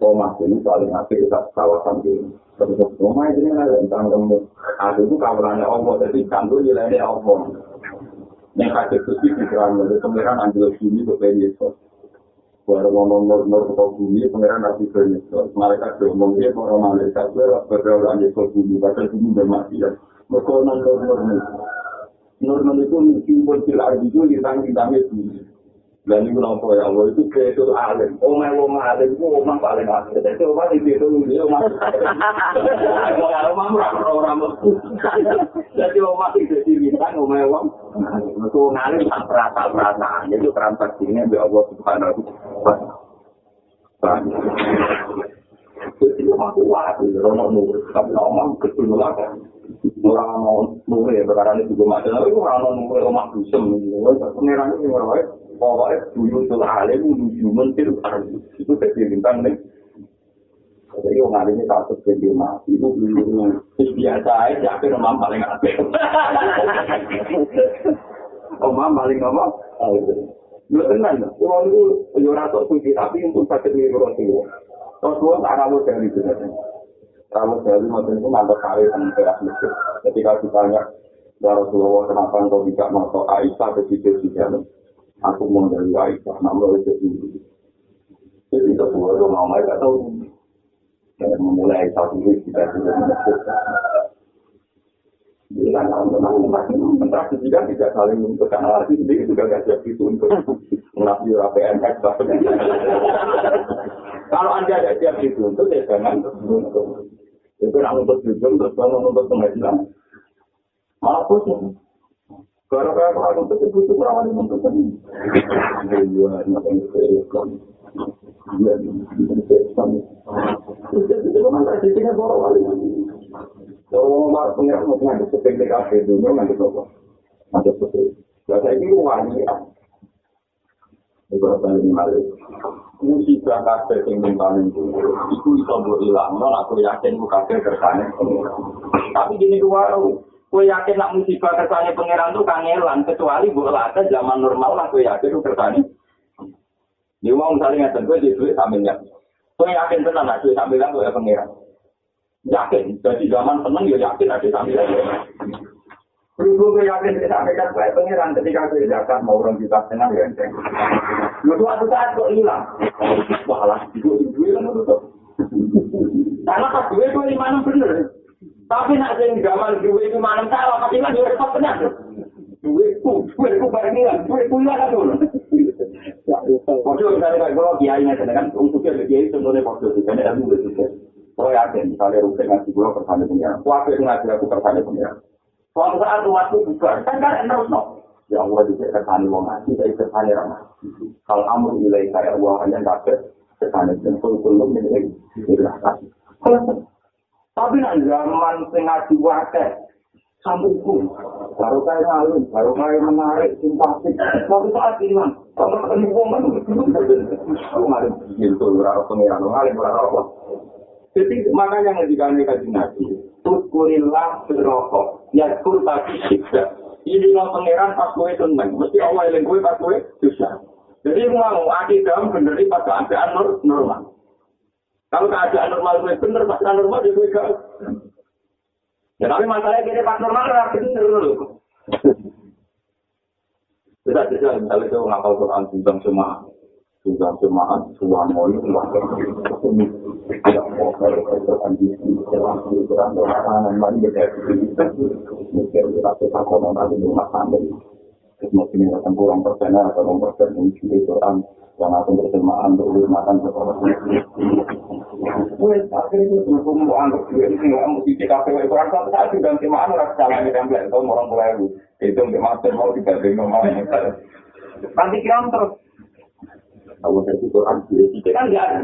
Speaker 1: Rumah ini paling akhir kawasan ini. Terus rumah ini ada tentang kamu. Ada itu kawarannya Allah, jadi kantor nilainya Allah. Yang kaki suci di kerana itu pengiran ambil sini ke Yesus. Baru ngomong nur-nur ke bumi, pengiran nanti ke Yesus. Mereka ngomong dia orang Malaysia, berdoa Yesus bumi, bahkan bumi bermaksiat. Mereka nur-nur ini. Nur-nur itu simbol silar itu ditanggi-tanggi bumi. Dan itu nopo ya Allah itu betul alim. Omah wong alim itu omah paling alim. Jadi omah di situ dia omah. Omah omah orang orang. Jadi omah itu di bintang omah wong. Itu ngalim tak perasa perasa. Itu transaksinya bi Allah subhanahu wa taala. Jadi omah kuat. Omah nur. Tapi omah kecil lah. Orang mau nur ya perkara ini juga macam. Tapi orang mau nur omah dusem. Pengiran ini orang pokoknya dulu tuh alim menuju mentir itu jadi bintang nih jadi orang alim ini satu jadi mati itu dulu biasa aja akhirnya mam paling oh mam paling apa Lu tenang, orang itu juara sok suci, tapi untuk sakit di orang tua. Orang tua tak ramu dari itu. Ramu dari maksudnya itu mantap kali teras masjid. Ketika ditanya, ya Rasulullah, kenapa engkau tidak masuk Aisyah ke situ di dalam? Aku mau dari Aisyah, nama itu dulu. Jadi semua itu mau mereka tahu. Dan memulai satu ini kita sudah menentukan. Jadi kan teman-teman masih menteraksi juga tidak saling menentukan lagi sendiri juga tidak siap itu untuk mengapi PNS. Kalau anda ada siap itu untuk ya jangan untuk. Itu nak nuntut jujur, terus kalau nuntut penghasilan. Malah pusing. Tapi gini Kue yakin nak musibah kersane pangeran tuh kangelan kecuali bu ada zaman normal lah kue yakin tuh kersane. Dia mau misalnya ngeten kue di duit sambilnya. Kue yakin tenang nak duit sambilan kue pangeran. Yakin. Jadi zaman seneng ya yakin ada sambilan. Berhubung gue yakin kita sampaikan saya pengiran ketika saya zakat mau orang kita tengah ya enteng. Lu suatu saat kok hilang. Walah, itu ibu kan itu. Karena pas gue itu lima bener. Tapi nak sing gamal gue itu mana salah, tapi kan juga repot benar. Gue ku, gue ku bareng hilang, gue ku hilang kan dulu. Pokoknya misalnya kayak kalau kiai nya kan untuknya kiai sebenarnya waktu itu kan ilmu itu. Kalau yakin, misalnya rupiah ngasih gue pertanyaan pengiran, kuat itu ngasih aku pertanyaan pengiran. Suatu saat umatku bubar, kan kan terus no. Ya Allah juga kersani wong ngaji, jadi kersani ramah. Kalau kamu nilai saya uang hanya dapat kersani dan kulkulum ini digerakkan. Tapi nak zaman sing ngaji wakil, sambungku, baru kayak lalu, baru kayak menarik, simpatik, suatu saat hilang. Kalau ketemu wong kan, aku ngalim, gitu, berapa pengiran, ngalim, berapa apa. Jadi makanya ketika mereka nabi, Tukulillah berrokok, ya kur tadi tidak. Ini lo pangeran pas gue seneng, mesti Allah yang gue pas gue susah. Jadi mau akidah bener pas keadaan normal. Kalau keadaan normal gue bener, pas normal ya gue gak. Ya tapi masalahnya gini pas normal kan bener dulu. Bisa bisa misalnya itu ngapal Quran tentang semua sudah jemaat sudah mau tidak itu akan kurang persen atau persen itu orang yang akan berjemaah untuk makan Wes, akhirnya itu berhubung mau anggap juga ini nggak mesti di kafe wes orang satu saat juga jemaah orang jalan di template itu orang mulai itu nggak masuk mau dibanding normal nanti kira terus kalau dari Quran itu kan nggak ada.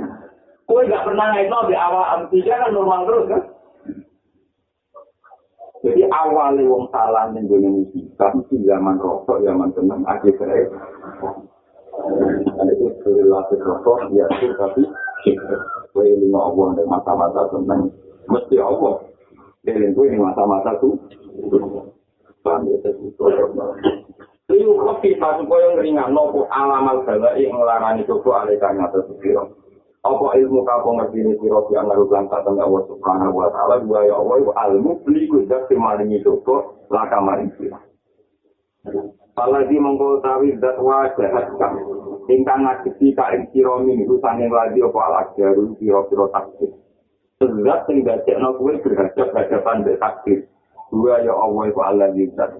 Speaker 1: Kue nggak pernah ngaitno di awal tiga kan normal terus kan. Jadi awalnya wong salah yang gue musibah itu zaman rokok, zaman tenang aja saya. Ada itu perilaku rokok, ya itu tapi kue lima Allah dan mata-mata tenang. Mesti Allah. Dan gue ini mata-mata tuh. Paham ya, Liu kopi pas koyo ngringan nopo alamal bala ing nglarani coba alika nyata sepiro. Apa ilmu kapo ngerti ni siro yang ngaruh langkah tengah Allah subhanahu wa ta'ala dua ya Allah ibu almu beli kudat kemaringi coba laka maring siro. Palagi mengkau tawi dat wajah haskam. Ingkang ngajibi ka ing siro min usangin lagi apa alak jaru siro-siro takdir. Sebab sing dadekno kuwi berhadap-hadapan mbek takdir. Dua ya Allah ibu Allah zat.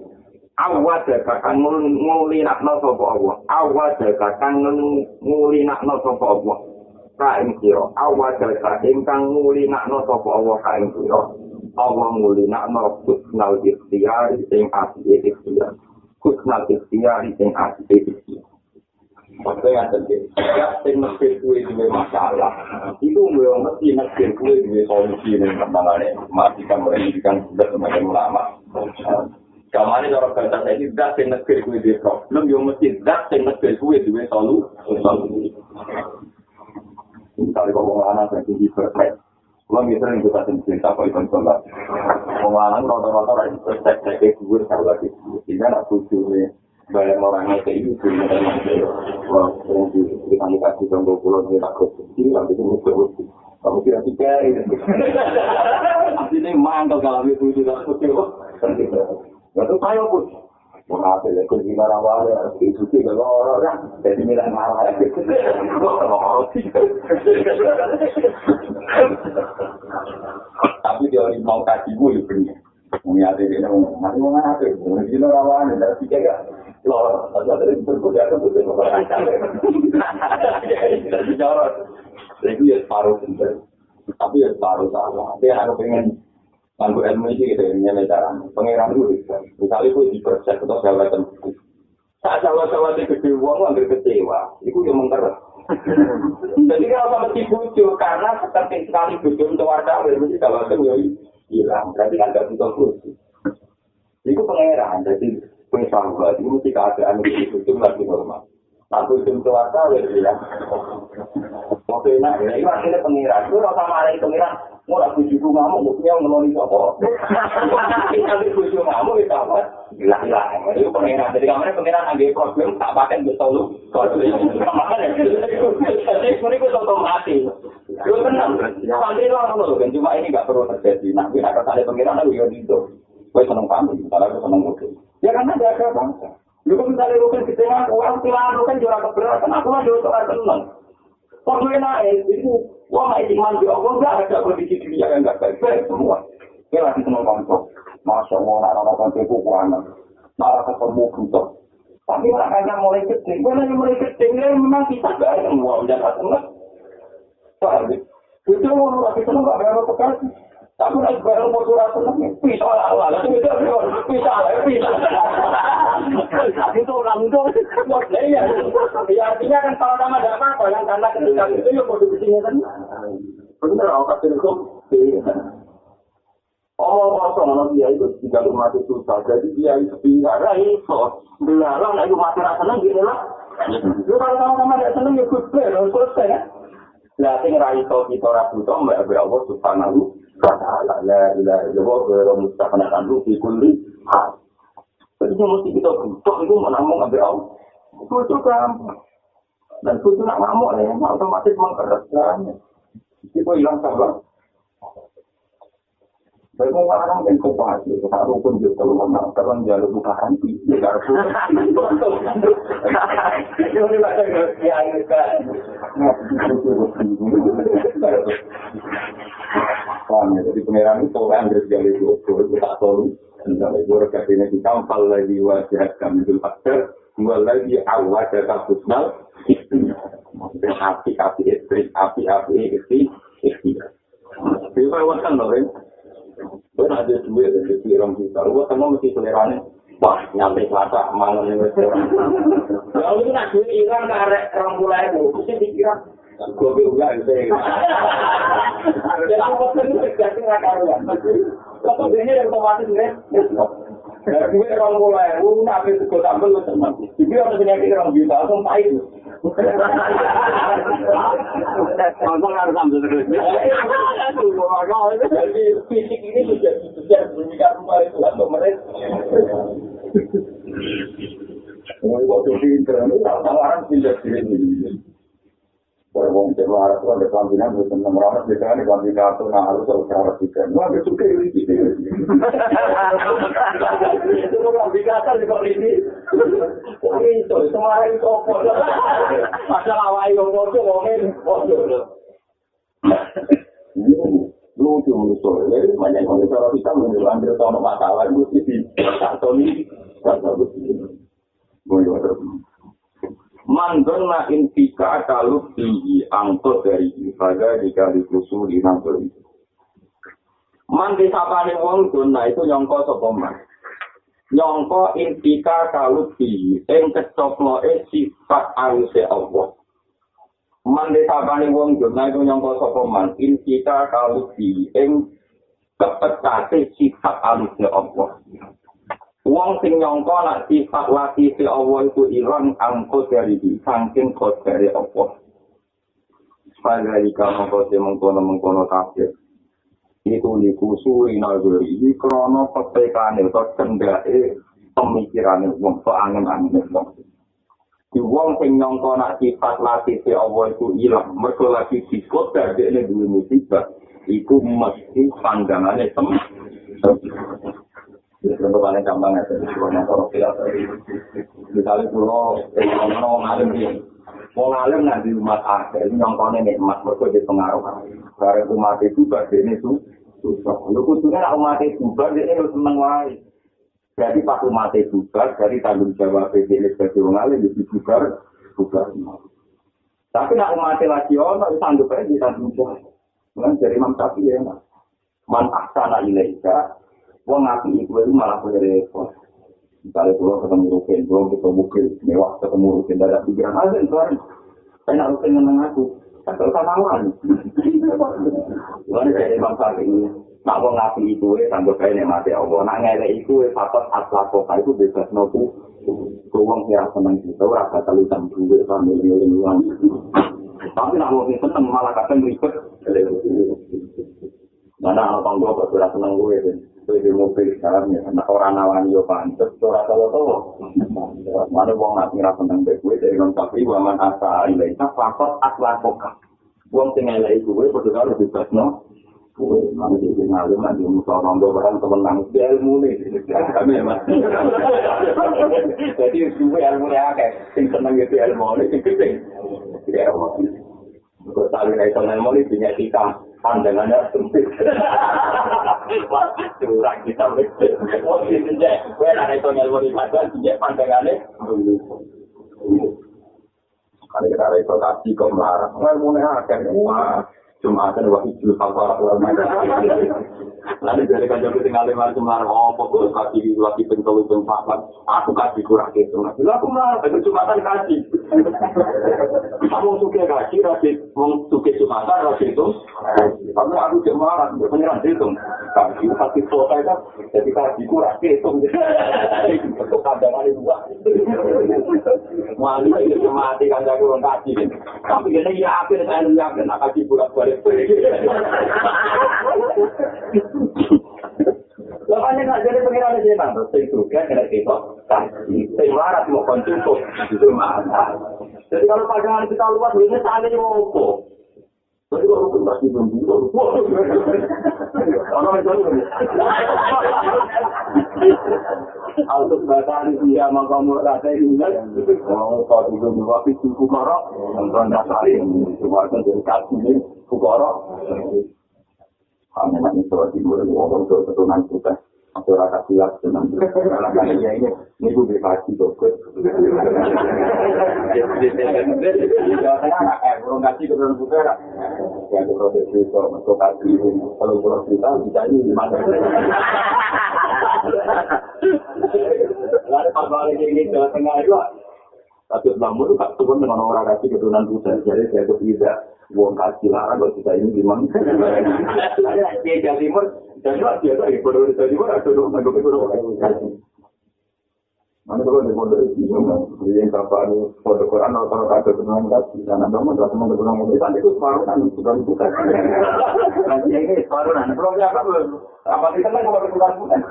Speaker 1: awat kakang nguli sapa Allah awat kakang nguli nakno sapa Allah kain sira awat kakang kang nguli nakno sapa Allah kain sira Allah nguli nakno kusnal ikhtiar sing ati ikhtiar kusnal ikhtiar sing ati ikhtiar Maksudnya yang terjadi, ya, sing mesti kue duwe masalah, itu gue mesti mesti kue duwe solusi yang kembangannya, matikan merendikan sudah semakin lama. Kamane cara bahasa saiki zat sing negeri kuwi dhewe problem yo mesti zat sing negeri kuwi dhewe solu. Misalnya kok wong lanang sing tinggi perfect. Kulo misalnya kita sing cerita iso salah. Wong lanang rata-rata ra iso perfect nek kuwi salah lagi. Iki nek bayar orangnya ke ibu punya wah yang di komunikasi dengan dua puluh menit aku ini nanti itu mesti kamu kira tiga ini ini mantap kalau ibu tidak oke Lalu saya pun. Mengatur ya kunci marawal ya itu sih kalau orang jadi milah marah ya. Tapi dia orang mau kasih gue punya punya ada dia mau masih mau ada tiga kan loh ada orang jadi itu ya separuh Tapi ya separuh salah. Tapi aku pengen nganggu ilmu ini gitu, ini cara. Pengiran dulu, misalnya gue di proses atau segala macam. Saat salah-salah di gede uang, ambil kecewa. Itu yang mengkeras. Jadi kalau sama si bujo, karena seperti sekali bujo untuk warga, mesti kalau yang hilang. Berarti kan gak butuh bujo. Itu pengeran, jadi pengesahuan. Itu mesti keadaan di bujo lagi normal. Aku itu keluarga, ya bilang. Waktu enak, ya itu akhirnya pengiran. Itu kalau sama ada pengiran, mau aku juga ngamuk, mestinya ngeloni sopo. Tapi bujo ngamuk, itu apa? Hilang-hilang. Itu pengiran. Jadi kamarnya pengiran ada problem, tak pakai betul lu. Jadi ini itu otomatis. Lu tenang. Santri itu orang lu, kan cuma ini gak perlu terjadi. Nah, ini ada tali pengiran, aku ya gitu. Gue seneng kami, misalnya aku seneng mungkin. Ya karena ada ada bangsa. Lu kan misalnya rukun kita ngaku, aku tilaan rukun juara keberatan, aku lah juara soal tenang. Kok gue naik, itu, wah nggak iman di Allah, nggak ada kondisi dunia yang nggak baik-baik semua. Ini lagi seneng bangsa. Masya Allah, anak-anak itu kuanan. Malah ketemu gitu. Tapi makanya mulai kecil, gue lagi mulai kecil, ya memang kita gak ada uang, jangan. Paham ya? Itu lagi seneng gak ada pekerjaan. Tapi nek bareng mau surat seneng, bisa lah lah. Itu bisa, bisa lah, bisa. Itu orang itu, ya. Ya artinya kan kalau sama ada apa-apa, yang karena ketika itu ya mau dibisinya kan. Bener, aku kasih hukum. Oh, kosong, no, dia itu tiga mati susah. Jadi dia itu pindah, iso. Belalang, itu mati rasa seneng, gini lah. Lu kalau sama-sama ada seneng, ya good selesai kan. Lah sing ra iso kita ora buta mbak Allah subhanahu ta'ala la ilaha illallah wa fi kulli hal. Jadi mesti kita buta itu ambek Allah. Gampang. Dan itu nak ngamuk ya, otomatis hilang sabar. Mau rukun juga terang jalur buka baca ya orang yang jadi itu, tak tahu. Dan itu rekat ini di kampal lagi wajah kami itu faktor, dua lagi awal data kusmal, maksudnya api-api istri, api-api istri, istri. Itu kan loh, Gue ada duit dari pirang juta, gue semua mesti selerane. Wah, nyampe selasa, malam yang restoran. Lalu itu nak duit hilang karek orang mulai itu, mesti dikira. Gue bilang gitu ya. Jadi waktu itu terjadi nggak karuan. Kok ini yang otomatis nih? Dari duit orang mulai, lu nabi suku sambel lu seneng. Jadi orang penyakit orang juta, langsung pahit. Langsung harus ambil terus. Jadi fisik ini sudah sudah menjadi rumah itu atau mereka. Waktu di internet, orang pindah diri ini. Wong Jawa Arab itu ada kelambinan, bisa enam ratus, bisa ada kelambinan kartu, nah harus harus harus juga. Wah, itu suka ini. Itu kelambinan kasar juga ini. Itu, semua itu apa? Masalah awal yang bodoh, ngomongin bodoh. Lucu, lucu. Jadi banyak orang kalau kita menjelaskan dia tahu masalah itu di satu ini, satu ini. Boleh, mandon na intika kaluk tinggi angkot dari ibadah jika dikusul di nangkul itu. Mandi sapane wong dona itu nyongko sapa man. Nyongko intika kaluk tinggi ing kecoplo sifat aluse Allah. Mandi sapane wong dona itu nyongko sapa man intika kaluk tinggi ing kepecate sifat aluse Allah. Wong sing nyangka nak sifat lati si Allah itu ilang angkot dari di saking kot dari Allah. Pada jika mengkot mengkono mengkono kafir. Itu dikusuri nagari ini krono pepekan itu kendake pemikiran wong so angin angin wong. Di wong sing nyangka nak sifat lati si Allah itu ilang. Mereka lagi sikot dari ini dulu musibah. Iku mesti pandangannya teman. Untuk paling gampang ya, misalnya pulau, kalau ngalim dia, nanti umat ada, ini mereka di pengaruh. Karena umat itu bagian itu susah. Lu khususnya nak umat itu ini. Jadi pas umat itu dari tanggung jawab ini sebagai orang alim, juga juga. Tapi nak umat lagi itu tanggung aja tanggung jawab. Dengan dari Syafi'i ya, man ahsana ilaika, wong ngapi iku itu malah punya repot. Misalnya kalau ketemu rukin, belum ketemu bukil, mewah ketemu rukin, ada pikiran aja, tuan. Saya nak rukin menang aku. Kalau kan awan. Lalu dari Imam Syafi'i, nak wong ngapi itu, sambil kayak mati Allah. Nak ngelek itu, patut aslakoka itu bebas nopo. Kewong ya seneng kita, rasa kali duit, sambil uang. Tapi nak wong seneng malah kadang ribet. Mana tangga kok ora seneng gue kan. Gue di mobil sekarang ya, anak orang nawani yo pantes, ora tahu-tahu. Mana wong nak ngira seneng gue dari wong tapi waman asa ilaika fakot aslakoka. Wong sing elek gue padha karo bebas no. Gue mana jadi ngalim nanti musuh orang tua barang temen nang ilmu nih. Kami emang. Jadi gue ilmu nih akeh. Sing seneng itu ilmu nih. Ya, Kau tahu nih ilmu nih punya kita. pandangannya sempit. Curang kita betul. Wong itu je, kowe nek iso ngelmu di padang, je pandangannya. Kalau kita kasih kok marah, ngelmu nih akan cuma ada waktu itu apa Lalu dari kanjeng kita tinggal lima semar, oh pokok kasih lagi pentol itu papat, aku kasih kurang itu. Lalu aku marah, itu cuma kan kasih. Kamu suka kasih, kasih, mau suka cuma kan kasih itu. Kamu aku cuma marah, penyerang itu. Kasih kasih foto itu, jadi kasih kurang itu. Itu pandangan itu. Wali itu mati kanjeng kurang kasih. Tapi ini ya akhir saya yakin kasih kurang Makanya nggak jadi pengiran di sini, sing juga kena kita kasih, sing marah mau koncukup, itu mana? Jadi kalau pasangan kita luas, ini saling ngopo. Jadi kalau kita masih belum orang itu Altus batari dia makamu rasa ini mau kau itu dua pintu kukoro, nonton dasar ini cuma itu dari kasih kukoro. Kami nanti soal timur itu orang itu keturunan kita. Aku rasa silat dengan ya ini ini gue dikasih tuh. Jawa Tengah nggak eh belum kasih keturunan kita. Yang proses itu untuk kasih kalau proses kita bisa ini di mana? Lalu pas balik ini Jawa Tengah itu tapi namun itu tak turun dengan orang kasih keturunan pusat, jadi saya itu tidak uang kasih larang kalau kita ini gimana? Dia Jawa Timur, dan itu dia lagi bodoh di Jawa Timur, ada dong, ada bodoh Mana kalau di bodoh itu, dia yang kapan bodoh Quran atau kalau ada keturunan kasih, dan ada mau ada teman keturunan kasih, itu separuh kan, bukan. Nanti ini separuh kan, belum ya apa apa kita kan kalau keturunan bukan.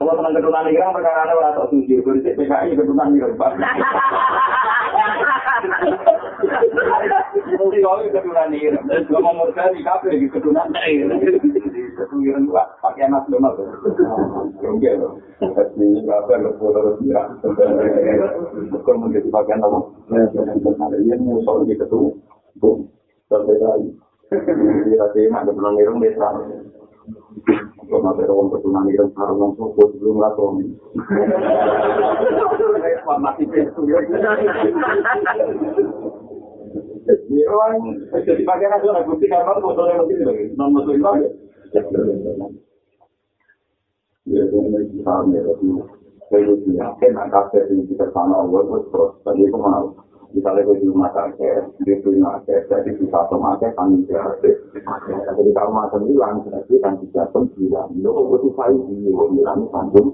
Speaker 1: Kalau tenang keturunan irang perkara ada orang tak suci, bersih PKI keturunan irang. Mesti kau keturunan irang. Kalau mau murka di kafe di keturunan irang. Keturunan dua, pakai nasional. Oke loh. Ini kafe lo foto irang. Bukan menjadi bagian apa? Ini musuh di keturunan. Sampai lagi. Kira-kira ada keturunan irang desa. Kalau nanti orang keturunan itu harus langsung buat sebelum lakon. Masih. Ini itu. Itu misalnya gue di rumah sakit, di rumah sakit, jadi bisa otomatis kan tidak Jadi kalau masa bilang, jadi kan tidak pun bilang, lo kok butuh saya di bilang sambung.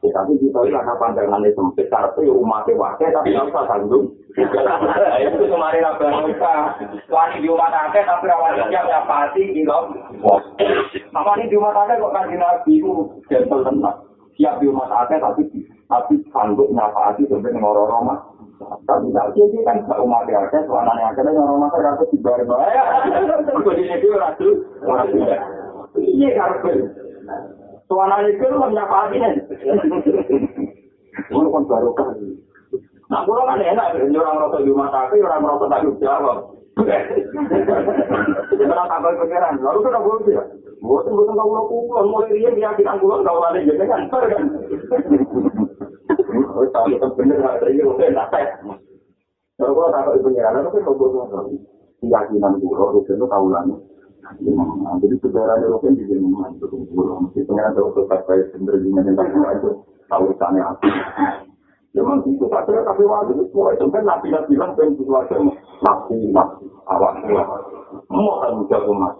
Speaker 1: Ya, tapi kita itu karena pandangannya sempit, tapi umatnya wakil, tapi nggak usah sambung. Itu kemarin apa yang kita, wani di rumah sakit, tapi awalnya siap ya pasti, gitu. Apa ini di rumah sakit kok kan nabi itu gentle tenang. Siap di rumah sakit, tapi tapi sanggup nyapa hati sampai ngorong rumah. Tapi tak jadi kan umat ya, suaranya aja dan orang masyarakat aku dibayar bayar. Aku di sini orang tuh tidak. Iya karpet. Suaranya itu lo nyapa hati nih. Kan baru kan. Nah, kalau kan enak, orang rokok di rumah sakit, orang rokok tanggung jawab. Orang tambah pikiran, lalu kan boleh sih. Bukan bukan kau mau pulang, mulai dia meyakinkan pulang kau ada jadi kan, tapi kan bener nggak ada yang udah tes. Kalau takut ibu nyerah, itu kan mau buat keyakinan kulo itu itu kaulan jadi saudara itu kan di sini itu kulo mesti pengen ada untuk terkait penerima yang itu tahu sana aku Memang itu saja tapi waktu itu semua itu kan nabi nabi kan sesuatu yang nabi nabi awak mau kan jago mas.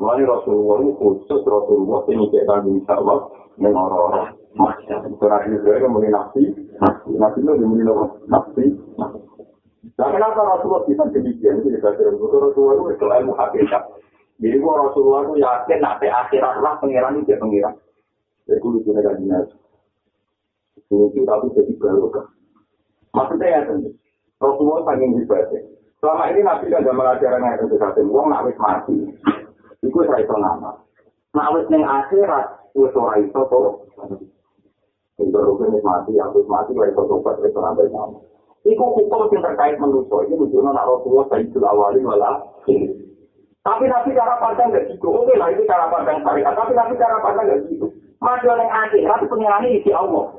Speaker 1: Mulai Rasulullah itu khusus Rasulullah ini kita bisa Allah mengoros Surat itu kan mulai nabi, nabi itu dimulai nabi. Nah kenapa Rasulullah kita demikian itu kita kira Rasulullah itu ilmu hakikat. Jadi Rasulullah itu yakin nanti akhirat lah pengiran itu pengiran. Jadi itu lucu negara Lucu tapi jadi barokah. Maksudnya ya tentu. Rasulullah saking ibadah. Selama ini Nabi kan gak mengajarkan yang itu satu. Wong nak mati. Iku saya itu nama. Nak wis neng akhirat. Wis ora itu tuh. Itu rukun wis mati. Yang wis mati. Wis itu sobat. Itu nama. Iku hukum yang terkait manusia. Ini menunjukkan nak Rasulullah Sayyidul Awali wala. Tapi Nabi cara pandang gak gitu. Oke lah ini cara pandang syariat. Tapi Nabi cara pandang gak gitu. Maju yang akhirat. Pengirannya isi Allah.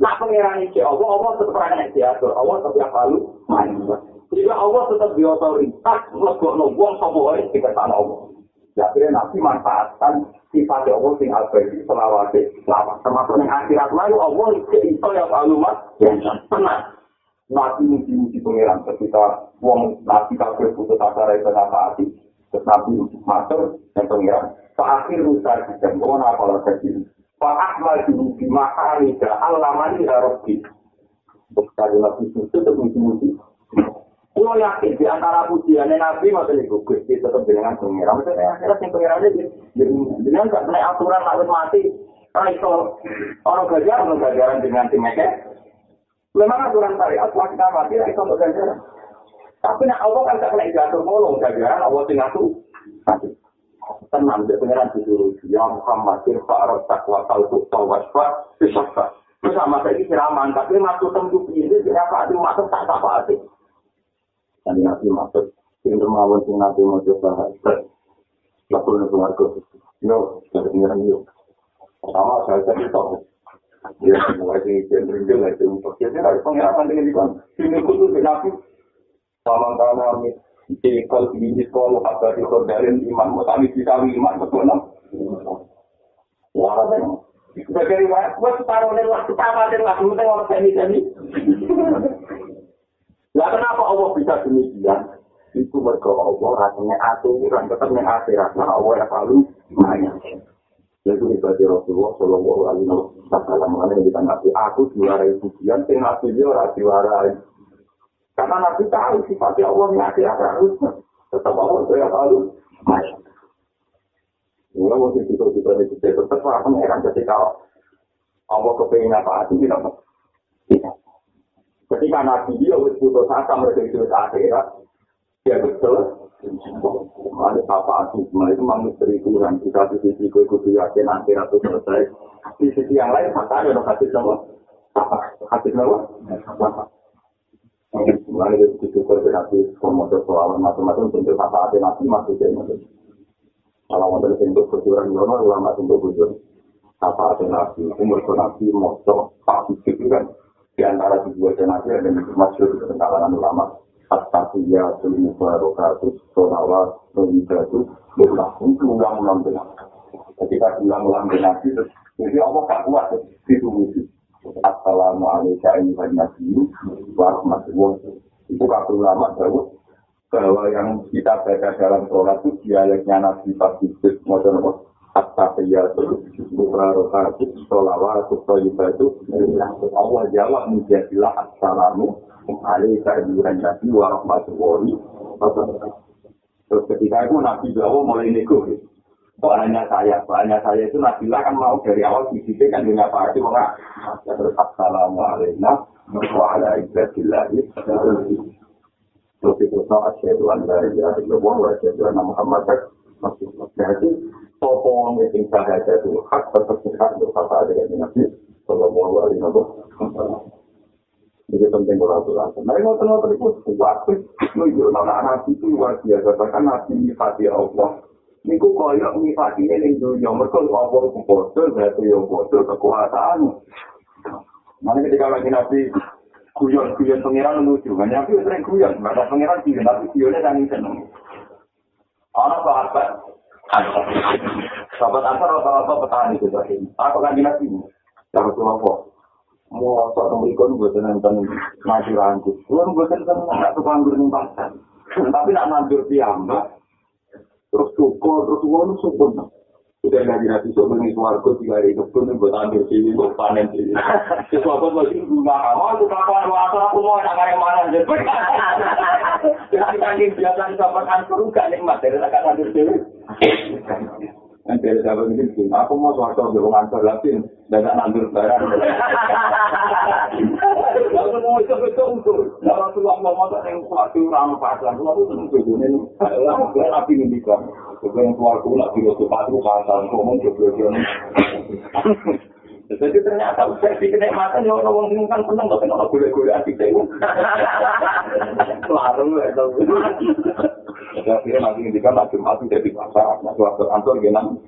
Speaker 1: Nak pengiran ini Allah, Allah tetap orang diatur. Allah tetap yang lalu manusia. Jika Allah tetap di otoritas, lebok nubung semua orang di kesana Allah. Ya, akhirnya Nabi manfaatkan sifat Allah sing abadi selawati lama. Termasuk yang akhirat lalu Allah itu yang lalu mas. Tenang. Nabi muji-muji pengiran ketika wong Nabi kafir putus asa dari kenapa hati. Terus Nabi masuk dan pengiran. Pak akhir rusak di jam, apa lagi Wa ahmadu bi mahamida alamani ya rabbi. Sekali lagi itu tetap muji-muji. Kulo yakin di antara pujiannya Nabi masa itu Gusti tetap dengan pengiran. Maksudnya akhirnya yang pengirannya dengan gak kena aturan lalu mati. Karena itu orang gajar orang gajaran dengan tim Memang aturan syariat waktu kita mati itu untuk gajaran. Tapi nak Allah kan gak kena diatur ngolong gajaran Allah tinggal tuh. Tenang di pengiran disuruh ya Muhammad irfa arab takwa kalbu tawasfa bisaffa terus sama saya ini siraman tapi masuk tentu ini siapa ada masuk tak apa sih? Dan nabi masuk pintu mawon sing nabi mau coba lapor ke keluarga yo dari pengiran yo sama saya tadi tahu. Ya mulai dari cenderung itu untuk jadi dari pengiran dengan di mana ini khusus nabi. Sama karena Cikal ini sekolah apa di kodarin iman mutami bisa iman betul no. Wah, sebagai riwayat, gue separuh nih lah, pertama nih lah, lu tengok sini sini. Lah kenapa Allah bisa demikian? Itu mereka Allah rasanya aturan tetap yang akhirat, karena Allah yang selalu banyak. Jadi ibadah Rasulullah Shallallahu Alaihi Wasallam yang kita ngerti, aku juara pujian, tinggal dia orang juara Karena Nabi tahu sifatnya Allah yang akhirat harus tetap Allah saya lalu. Masya. Mula mungkin itu kita itu tetap akan heran ketika Allah kepengen apa itu tidak. Ketika Nabi dia putus asa mereka itu akhirat, dia betul. Ada apa itu, itu memang misteri Tuhan. Kita di sisi gue kudu yakin akhirat itu selesai. Di sisi yang lain, maka ada hadis sama apa? Hadis apa? Mulai dari situ ke berarti komodo soalan macam-macam bentuk apa ada nanti masuknya macam. Kalau mau dari bentuk kejuran ulama ulama bentuk kejuran. Apa ada nabi umur nabi motor pasti itu kan di antara dua nabi ada yang masuk ke kalangan ulama. At-Tafiyah, Sulimu Barokatus, Solawat, Solidatu, Berlaku, ulang-ulang benar. Ketika ulang-ulang itu, jadi Allah tak kuat itu Assalamualaikum warahmatullahi wabarakatuh. Itu kata ulama jauh bahwa yang kita baca dalam sholat itu dialeknya Nabi Fasibus Modern At-Tafiyatul Mubarakatuh Sholawatu Thayyibatu Allah jawab menjadilah Assalamu alaikum warahmatullahi wabarakatuh Terus ketika itu Nabi Jawa mulai nego kok hanya saya, hanya saya itu Nabila kan mau dari awal sisi kan dengan Pak Haji mengaku. Ya terus Assalamualaikum warahmatullahi wabarakatuh. Terus itu. Jadi yang itu hak berkata dengan Nabi. Jadi penting ngotot-ngotot itu anak-anak itu Fatih Allah niku kaya nyifati ning dunya mergo apa kuwoto dadi yo kuwoto kekuasaan Mana ketika lagi nabi guyon-guyon pengiran lucu. Kan aku sering guyon, bahasa pengiran guyon, tapi guyonnya sangat seneng. Anak sahabat, sahabat apa rata-rata petani itu tadi. Aku kan jinak ini, kalau cuma kok. Mau sok nomorikon gue tenang-tenang maju rangkut. Gue gue tenang nggak suka anggur nih pasar. Tapi nak nandur piyambak, terus syukur, terus uang syukur. Udah nggak jelas isu bengi suarga tiga hari kebun buat ambil sini buat panen sini. Sesuatu lagi rumah oh itu kapan waktu aku mau nak yang mana aja. Jadi kaki biasa dapat angkur gak nikmat dari tak ambil sini. Nanti ada sahabat ini, aku mau di rumah angkur lagi, dan tak ambil barang. Ternyata saya bikin kenikmatan ya orang orang kan seneng tapi orang gula-gula hati saya. Larang ya tahu. Jadi akhirnya nanti ngendikan nak Jumat jadi pasar, nak waktu kantor genang.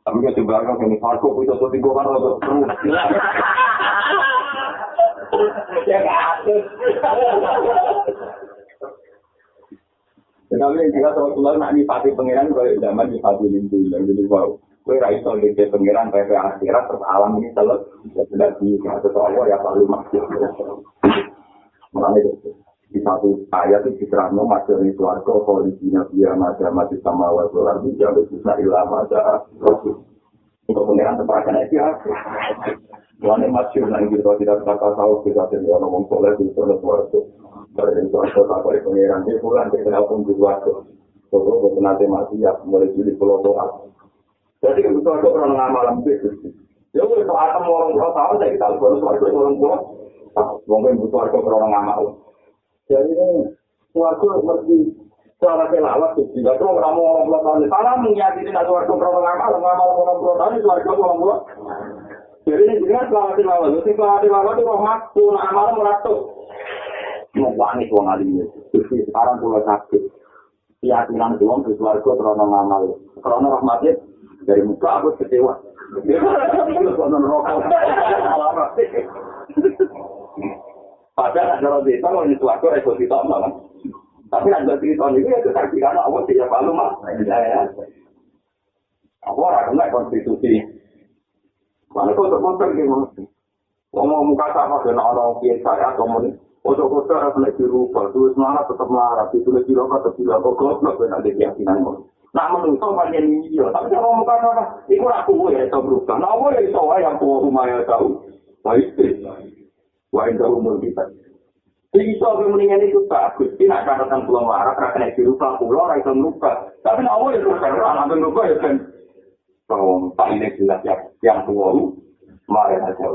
Speaker 1: Tapi kan sebenarnya kan farko itu tuh tiga kan untuk terus. Ya. Kenapa yang kita tahu keluar nak nyipati pangeran kalau zaman nyipati lintu yang jadi wow. Kue raiso lihat pangeran PP akhirat terus alam ini selesai sudah di atas Allah ya paling maksud. Makanya di satu ayat itu diterangkan masuk di keluarga kondisinya dia mati mati sama wasolar itu jangan bisa ilah masa untuk pangeran tempatnya itu ya. Yang masih nanti kita tidak kata tahu kita tidak ngomong soleh di sana suatu. Dari suatu tak boleh pengiran dia pulang kita pun di suatu. Kalau kita nanti mati ya mulai jadi pulau doa. Jadi kita itu orang ngamal lebih. Ya itu akan orang pulau tahu saya kita suatu orang pulau. Mungkin butuh warga orang ngamal. Jadi suatu mesti cara kelawat itu tidak terus orang orang pulau tahu. Salah mengiyakini ada warga orang ngamal, ngamal orang pulau tahu itu warga orang pulau. Jadi ini jelas selama di bawah, jadi selama di bawah itu roh makku, amal meratuk. Mau wangi tuh ngalim Jadi sekarang pulau sakit. Keyakinan tuang di keluarga terlalu ngamal. Karena rahmatnya dari muka aku kecewa. Karena rokok. Padahal ada orang desa kalau di keluarga itu tidak malam. Tapi ada cerita ini ya kesaksian Allah tidak malu mah. Aku orang kena konstitusi. Mana kau terkontak di mana? Ngomong muka sama dengan orang biasa ya, ngomong Ojo kota harus naik dirubah, terus marah tetap marah, itu lagi rokok tetap bilang kok goblok ben ada keyakinan kok. Nak menungso panjang iya, tapi kalau muka sama, itu aku ya itu berubah. Nah, aku ya itu yang tua rumah ya tahu. Baik sih, wah itu umur kita. Jadi itu aku mendingan itu bagus. Ini nak catatan pulau marah, karena kena dirubah pulau, orang itu merubah. Tapi nak aku ya itu orang nanti merubah ya kan. Kalau paling jelas yang tua mari aja.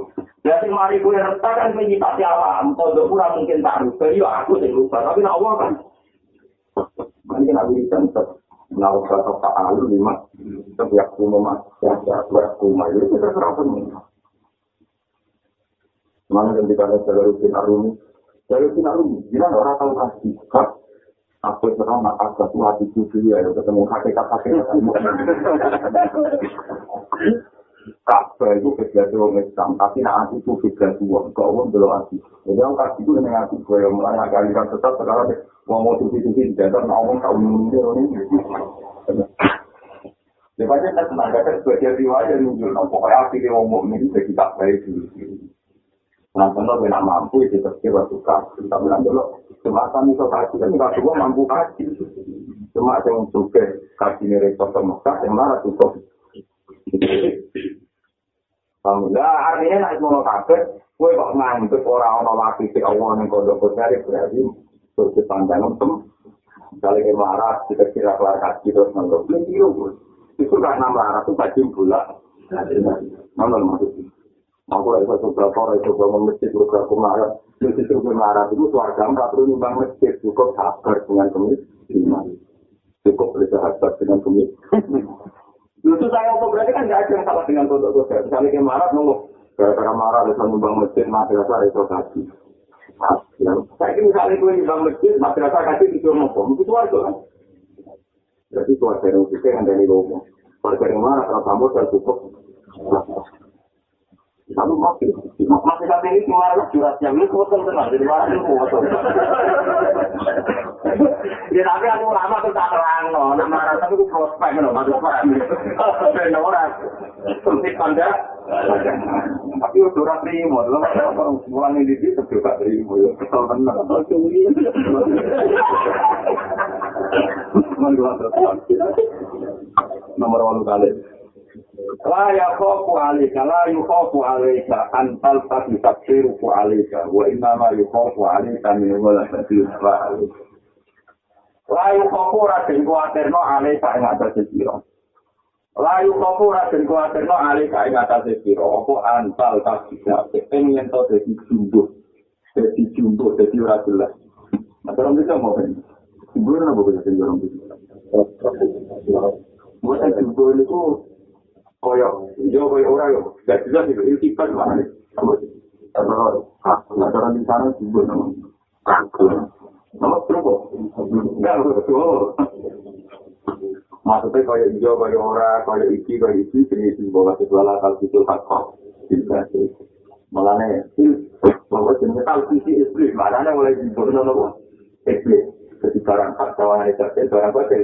Speaker 1: Jadi mari gue retak kan menyita alam, kalau kurang mungkin tak rubah, ya aku sih rubah, tapi nak awal kan. Ini kan aku dicantet, nak usah tak alu lima, tapi aku mau ya aku aku mau itu kita terapa nih. Mana yang lihat dari rutin arumi, dari rutin arumi, gila orang tahu kasih, kak. Aku sekarang nak asal tuh hati cucu ya, ketemu kakek kakek ketemu. Kabeh itu kegiatan orang Islam, tapi nak hati itu kegiatan uang, kau pun belum hati. Jadi orang kasih itu dengan hati, gue yang mulai agak lihat tetap sekarang deh, mau mau tuki-tuki, jadi nak ngomong kau ini ini. Ya banyak kan sebagai riwayat yang muncul, pokoknya hati dia ngomong ini kita baik dulu. Nah, gue nak mampu, itu pasti waktu kasih. Kita bilang dulu, semacam itu kasih, kan nggak semua mampu kasih. Cuma yang suka kasih ini repot sama kasih, yang marah cukup. Alhamdulillah, artinya nak semua kafir, gue kok nganggep orang-orang laki si Allah yang kodok kodok berarti terus pandang tem. Misalnya kayak marah, kita kira kelar kaki terus belum kira gue. Itu karena marah itu tadi bulat. Mana maksudnya? Aku lagi satu berapa orang itu bangun masjid berapa marah. Jadi itu marah itu suarga nggak perlu nyumbang masjid, cukup sabar dengan kemiskinan. Cukup bersahabat dengan kemiskinan. Justru saya apa berarti kan nggak ada yang salah dengan kodok-kodok. Misalnya kayak marah, nunggu. Gara-gara marah, bisa nyumbang masjid, madrasah, itu kasih. Saya ini misalnya gue nyumbang masjid, madrasah kasih itu ngomong. Itu warga kan? Itu warga yang kita yang dari ngomong. Warga yang marah, kalau kamu sudah cukup. Aku masih masih kata ini cuma lah curhatnya, ini kuat tenang, jadi mana itu kuat. Ya tapi aku lama tuh tak terang, no, nama rasa itu prospek, no, masuk paham. Ben orang, sempit panda. Tapi udah orang terima, lo orang mulai di situ juga terima, ya kesel tenang. Nomor walu kali. La yakhafu alika la yukhafu alika an talqati tafsiruhu alika wa inna ma yukhafu alika min walasati fa'al. La yukhafu ora den kuwatirno alika ing atase sira. La yukhafu ora den kuwatirno alika ing atase sira apa antal tasbih ing yen to dadi jumbo. Dadi jumbo dadi ora jelas. Masalah bisa mau kan? Jumbo ora jadi orang bisa. Buat jumbo itu koyo yo koyo ora yo gak jelas itu sifat mana nih kalau di sana juga nama nama terus enggak betul maksudnya koyo yo koyo ora koyo iki koyo iki jenis bahwa segala hal itu hakok bisa sih malahnya bahwa jenis hal sisi istri malahnya mulai dibunuh nopo istri ketika orang hak kawan itu barang batil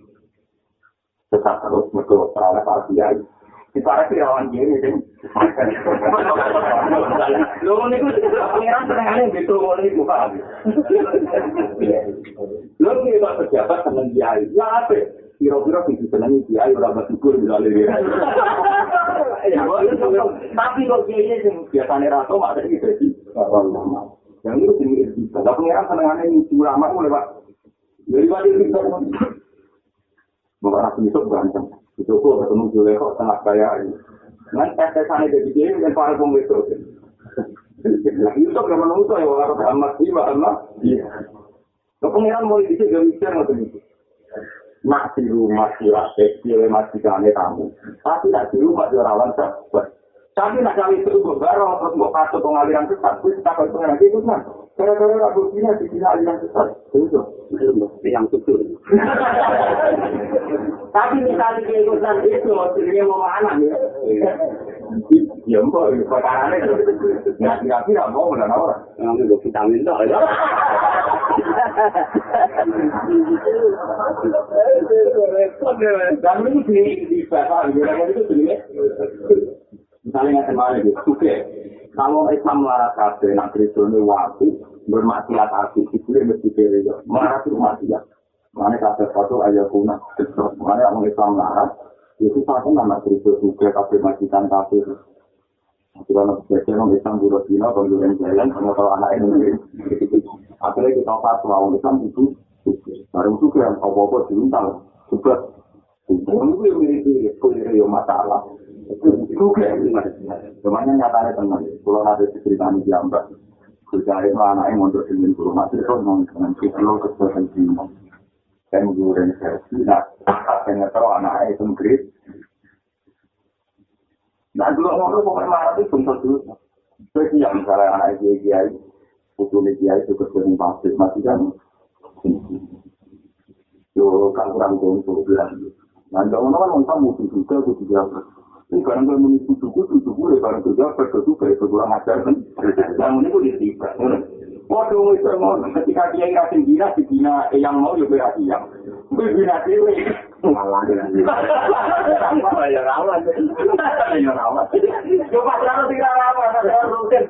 Speaker 1: tetap terus mereka para para kiai. Di para kirawan kiai ini, lo ini pengiran senengannya gitu mulai buka. Lo ini pak pejabat seneng kiai, ya apa? Kira-kira sih senengi kiai udah bersyukur bisa lebih. Tapi kok kiai ini biasanya rasa mak gitu sih. Yang itu sih bisa. Tapi pengiran senengannya ini ulama mulai pak. Jadi pak itu bisa berantem. Itu kok ketemu Zulekho sangat kaya ini. Dengan tes-tesannya jadi dia dan para pemimpin. Nah, Yusuf yang menunggu ya, kalau Muhammad sih, Muhammad. Iya. Kepengiran mulai dikit gak mikir nggak begitu. Nak di rumah sirah kecil masih kane tamu. Tapi nak di rumah dia rawan sahabat. Tapi nak kali itu gue baru terus mau kasih pengaliran sesat. Gue tak kalau pengen itu kan. Gara-gara aku punya di sini aliran sesat. Itu yang susul. Tapi misalnya dia ikutan itu, maksudnya mau mana ya? Ya mbak, perkara ini. Nggak kira-kira mau dan orang. Yang itu vitamin tuh. Dan ini di di bapak, itu sebenarnya. Misalnya nggak kemarin gitu, oke. Kalau Islam larat kafe, nak Kristen waktu bermaksiat hati, itu dia mesti pilih. Marah itu maksiat. Mana kafe satu ayat punah. Mana orang Islam larat, itu satu nama Kristen juga kafe majikan kafe. Nanti kalau belajar orang Islam di Rosina, panggilan jalan, sama kalau anak ini. Akhirnya kita fatwa orang Islam itu, baru juga yang apa-apa diuntal. Juga, itu yang mirip-mirip, itu masalah. Oke, Semuanya nyatanya teman. Kalau ada cerita di jambak, kerja itu anaknya mondok dengan guru masih itu mau dengan kita kesempatan sini. Dan guru dan versi, nah, akhirnya tahu anaknya itu ngris. Nah, dulu ngomong pokoknya marah itu bentuk dulu. Jadi yang misalnya anak dia kiai, putu dia itu kerja pasir masih kan. Yo kan kurang untuk bilang. Nah, jangan kan orang musuh juga, kudu jawab. Ini barang kalau mengisi suku, suku ya barang kerja, berkesu, kayak kurang ajar kan. Yang ini pun ditibak. Waduh, itu mau ketika dia yang kasih bina, si bina yang mau juga kasih yang. Gue bina dewe. Malah ya. Ya rawan. Ya rawan. Coba kalau tidak rawan, ada rutin.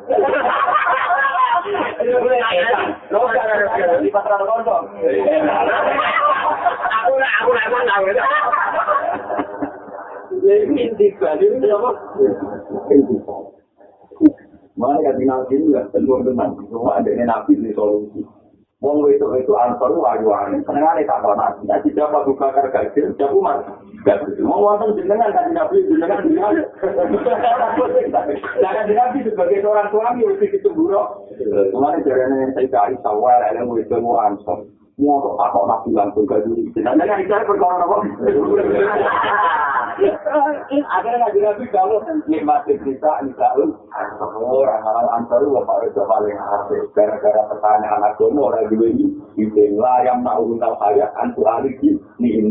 Speaker 1: Lo kan di pasar kondom. Aku nak, aku nak, aku nak. Mana kan nabi itu ya, tentu tenang. Cuma ada nabi ini solusi. Wong itu itu ansor wayu-wayu, senengane tak ono nabi. Nah, tidak Abu Bakar gajil, tidak Umar. Mau wonten jenengan kan nabi jenengan jenengan. Jangan nabi sebagai seorang suami mesti dicemburu. Mulane jarene saya kali sawal ilmu itu mu ansor. Mau kok tak nabi langsung gajil. Jangan bicara perkara apa. Akhirnya ngaji nabi kalau nikmatin kita Nisaul orang orang antar lu pak itu paling asik gara-gara pertanyaan agama orang dua ini ini lah yang tak undang saya antu aliki nih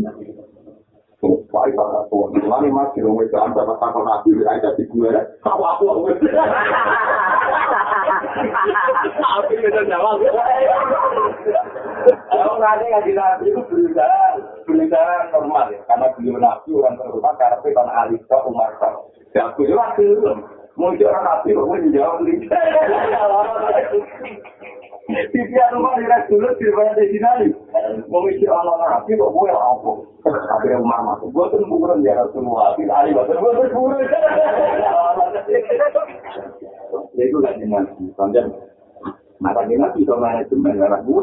Speaker 1: Ibu tak tahu, mana mas di rumah antar pas takut nabi aja di gue, aku aku. Aku bisa jawab. Kalau nanti ngaji nabi itu berusaha berusaha normal ya, karena beliau nabi orang terutama karena kan Alisa Umar Ya aku juga belum. Mungkin orang nabi mau nih. Titian rumah di dulu daripada di sini. Mungkin orang nabi kok mau apa? Akhirnya Umar masuk. Gue tuh bukan ya semua. Ada bahasa. Gue tuh bukan. Ya itu gak dengan Sanjang. Mata dia nabi kalau manajemen darah gue.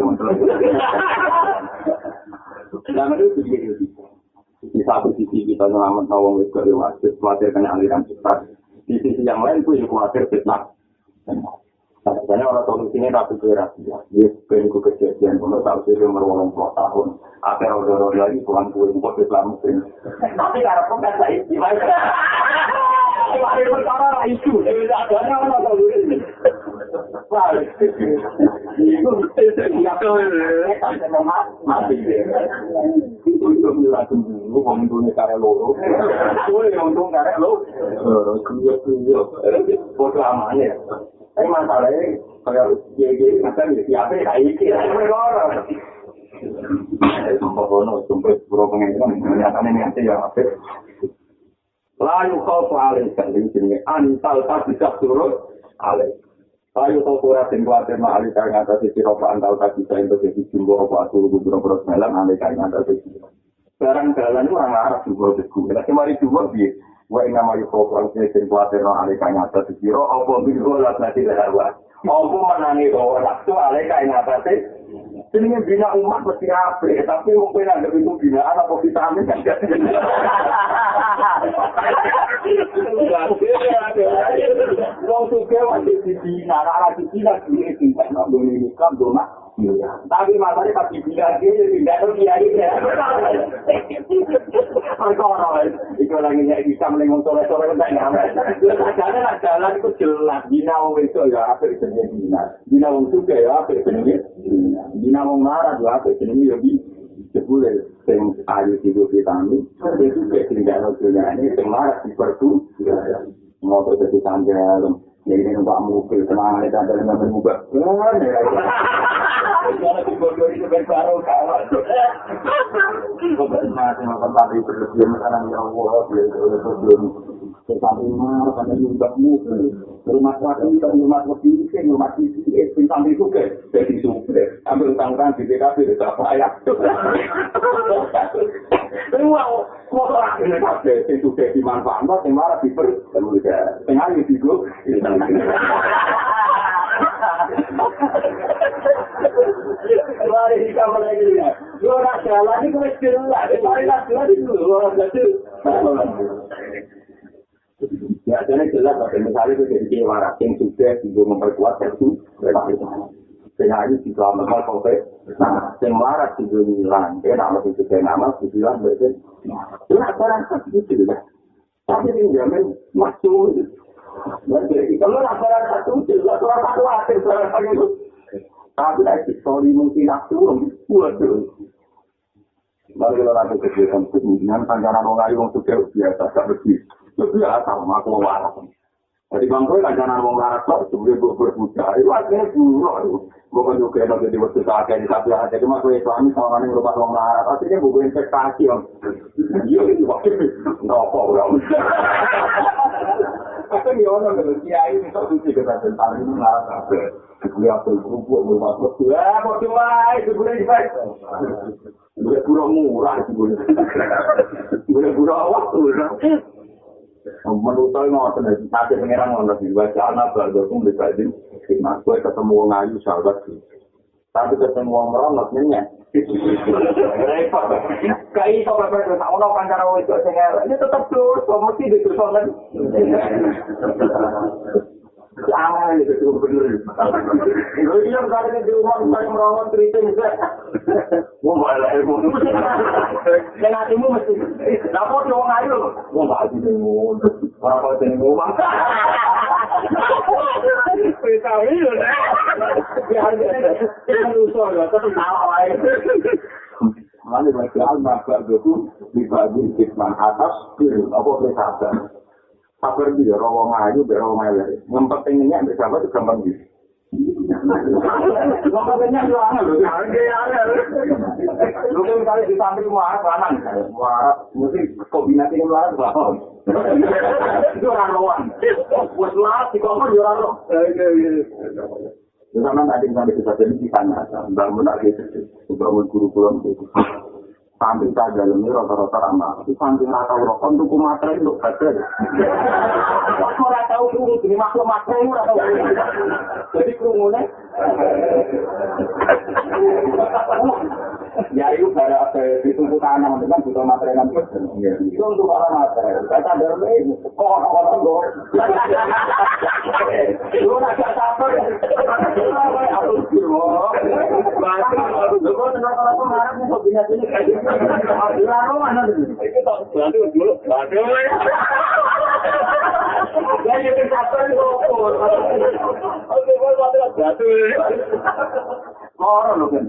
Speaker 1: Nah, itu begitu. Di satu sisi kita nyelamat nawang wis dari wasit, khawatir kena aliran sesat. Di sisi yang lain pun khawatir fitnah. Biasanya orang solusinya tapi kira ya, dia pengen ke kejadian, kalau tahu sih umur orang tua tahun, akhir orang-orang lagi tuan kue itu kok Islam muslim. Tapi karena pun kan saya istimewa. Mari perkara lah itu, adanya orang tahu ini. Itu nggak tahu mati. Itu itu bilang dulu, ngomong karya loro. Gue untung karya lo. Kuyo kuyo. Foto amannya. Tapi masalahnya kayak jadi macam di siapa kayak ini. Mereka Sumpah kono, sumpah bro pengen nyatanya nanti ya apa? Layu kau paling sering sini antal tak bisa turun alih. Layu kau kurang tinggal ada mahal kaya ngata sisi ropa antal tak bisa untuk jadi jumbo apa asal gubernur beros melam alih kaya ngata sisi. Barang jalan itu orang Arab jumbo beku. Tapi mari jumbo biar. Wa inna ma yukau kurang sini tinggal ada mahal kaya ngata sisi. Ro apa biru lah nanti darah. Apa menangi bahwa waktu kaya ngata sisi. Jenenge bina umat mesti apik, tapi kowe nganggep itu binaan apa vitamin kan gak. Wong suke wajib dibina, ora dibina duwe tingkat nang ngene iki kan dona. Tapi masalahnya pas dibina dia tidak tahu dia ini. Perkara itu lagi nek bisa mleng sore-sore kan enggak. Jalan jalan itu jelas bina wong itu ya apik jenenge bina. Bina wong suke ya apik jenenge bina. Bina wong marah ya apik jenenge ya bina. Sepuluh sing ayu tiga vitamin, itu kayak tinggal dunia ini sing marah di mau terjadi tanggal, jadi ini mbak mobil tenang ini tanggal nggak berubah, Jangan dibodoh itu berbaru kawan. Kau masih makan tadi berlebihan makanan ya Allah, dia sudah berlebihan. Sampai marah pada nyumbangmu, rumah sakit kita rumah sakit, rumah sakit, sampai suka, jadi suka. Ambil utang-utang di DKP, tidak payah. Semua motor akhirnya kabeh sing sudah dimanfaatkan, sing marah diper, sing ayu digo. Mari kita mulai ini. Lu nak jalan ini kau jelas. Mari nak jalan itu orang jadi. Ya, jadi jelas. Misalnya itu jadi warak yang sudah juga memperkuat itu. Sehari di dalam normal kopi, nah, yang marah di dunia dia nama itu kayak nama, dibilang berarti, itu barang satu itu lah. Tapi ini jamin masuk. Kalau laporan satu, jelas orang satu akhir barang itu. Tapi lagi story mungkin aku waduh. Mari kita lakukan kegiatan kemungkinan kancanan orang ayu yang sudah biasa tak bersih. Biasa, aku waras. Jadi bangko kancanan orang waras kok sebenarnya gue berbuka. Itu akhirnya buruk. Gue juga ada jadi waktu saat yang tapi aja cuma gue suami sama orang yang lupa orang waras. Artinya gue investasi om. Iya itu waktu itu nggak orang. Tapi ya orang kalau kiai ini kok suci kita tentang ini ngaras apa? Gue apa kerupuk gue masuk. Ya mau cuma itu gue invest. Gue pura murah itu gue. Gue pura waktu. Menurut saya mau ada nanti pengiran mau nanti baca anak baru pun dikaji. Mas gue ketemu orang ayu sahabat. Tapi ketemu wong meronot nyenyek. Repot. Kai iso pepe terus ono kancara wis sing elek. Ini tetep dosa, mesti dosa kan. Itu dia merawat. Mau malah ilmu. Hatimu mesti. Mau ilmu. Orang jadi ini. Ya harus. Kita usul ya. Tetap salah lain. Lalu bagi al-mahbar itu dibagi hikmah atas kiri. Apa bersabar. Sabar dia, rawa ngayu, biar rawa ngayu. Yang pentingnya, ambil sabar itu gampang gitu. Ngomongnya lu aneh lho, Lu kan kali di samping muarab kanan, muarab, mesti kombinasi muarab bawah. Itu orang lawan. Wes lah, di kamar ya orang Itu sama tadi sampai kita jadi di sana, bangun lagi, bangun guru-guru itu. Sampai tak dalam ini rata-rata ramah. Itu nggak tahu rokok untuk kader. Aku nggak tahu kerungu jadi makhluk materi nggak tahu. Jadi kerungunya. Ya itu pada ditunggu tanam itu kan butuh materi nanti. Itu untuk orang materi. Saya sadar ini. Kok orang-orang gue. Lu agak sabar. Aku kira. Lu kok rata-rata marah nih kombinasi ini kayak gitu. Lalu mana? Itu tak bantu dulu. Bantu. Ya itu sabar kok. Oke, gua bantu bantu. Loro lho kan.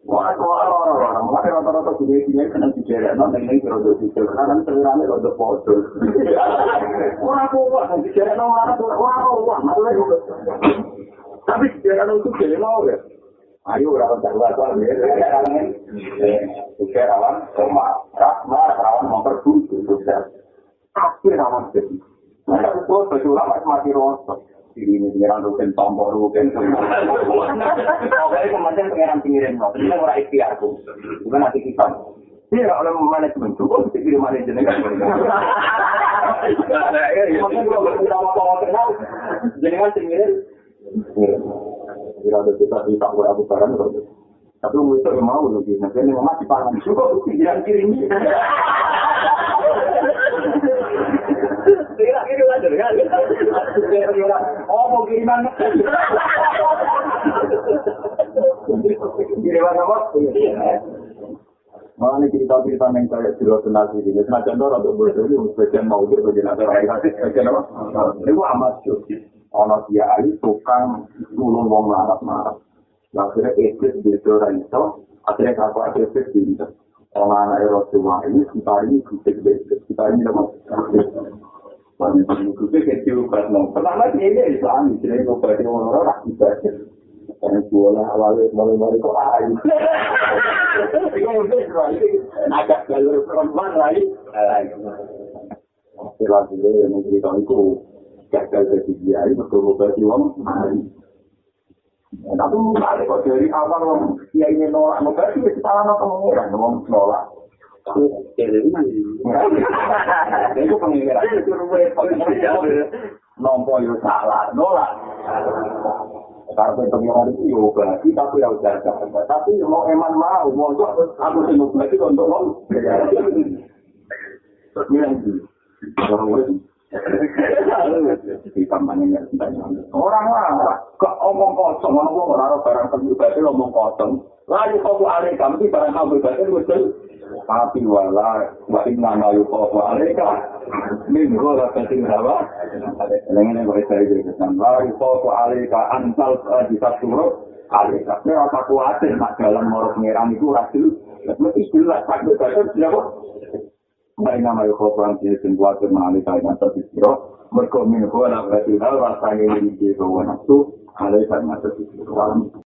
Speaker 1: Wah, wah, wah, wah, makanya rata-rata juga isinya kena dijerek, no, neng neng kira dijerek, karena kan selirane kok udah foto. Wah, wah, wah, dijerek no, wah, wah, wah, maksudnya Tapi dijerek no itu jadi mau ya. Ayo, rawan darurat, wah, ya, rawan, juga rawan, sama, rawan, rawan, memperbudu, juga. Tapi rawan jadi. Nah, aku foto, ulama masih rosok. Ini pengiran rugen tombol rugen pokoknya kemudian pengiran pengiran no ini ora ikhtiarku bukan hati kita Iya, oleh manajemen cukup mesti kirim manajemen kan. Makanya kalau kita mau bawa kenal, jangan pengiran. Kira ada kita di tak aku barang tapi mau itu mau lagi, nanti ini mati panas cukup pikiran kiri ini. Oh? Malah ini cerita-cerita yang kayak di luar senasi ini. Semacam itu untuk ini, sebagian mau dia, sebagian ada orang yang sebagian apa? Itu amat syuk. Ono kiai tukang nulung wong larat-larat. Akhirnya iblis bisa itu, akhirnya kakak iblis bisa. Kalau anak Rasulullah ini, kita ini iblis, kita ini kritik kecil, karena pertama ini Islam, jadi itu berarti orang-orang rakyat. Karena bola awalnya mulai-mulai kok ayu. Itu mungkin agak jalur perempuan lagi. Akhirnya yang cerita itu gagal jadi dia itu betul-betul di wong Tapi misalnya kok dari awal wong dia ini nolak nolak itu salah nolak wong nolak. Pengiran itu. Karena pengiran itu yo berarti tapi yang jaga. Tapi mau eman mau mau aku sih berarti untuk wong. Terus Orang lah, kok omong kosong, omong orang barang pribadi omong kosong. Lalu kau alih kami barang kamu pribadi betul. Tapi wala, yuk kau alih kah? Minggu lah penting apa? Dengan yang berita itu kesan. Lalu kau alih kah antal di satu huruf. Alih kah? Saya apa kuatir nak jalan morok ngerang itu rasul. Mesti jelas, tak betul siapa? Baik nama yuk kau perang sini kuatir mengalih kah yang terpisah. mergo min kula berarti hal rasane iki kowe nafsu alai kan masuk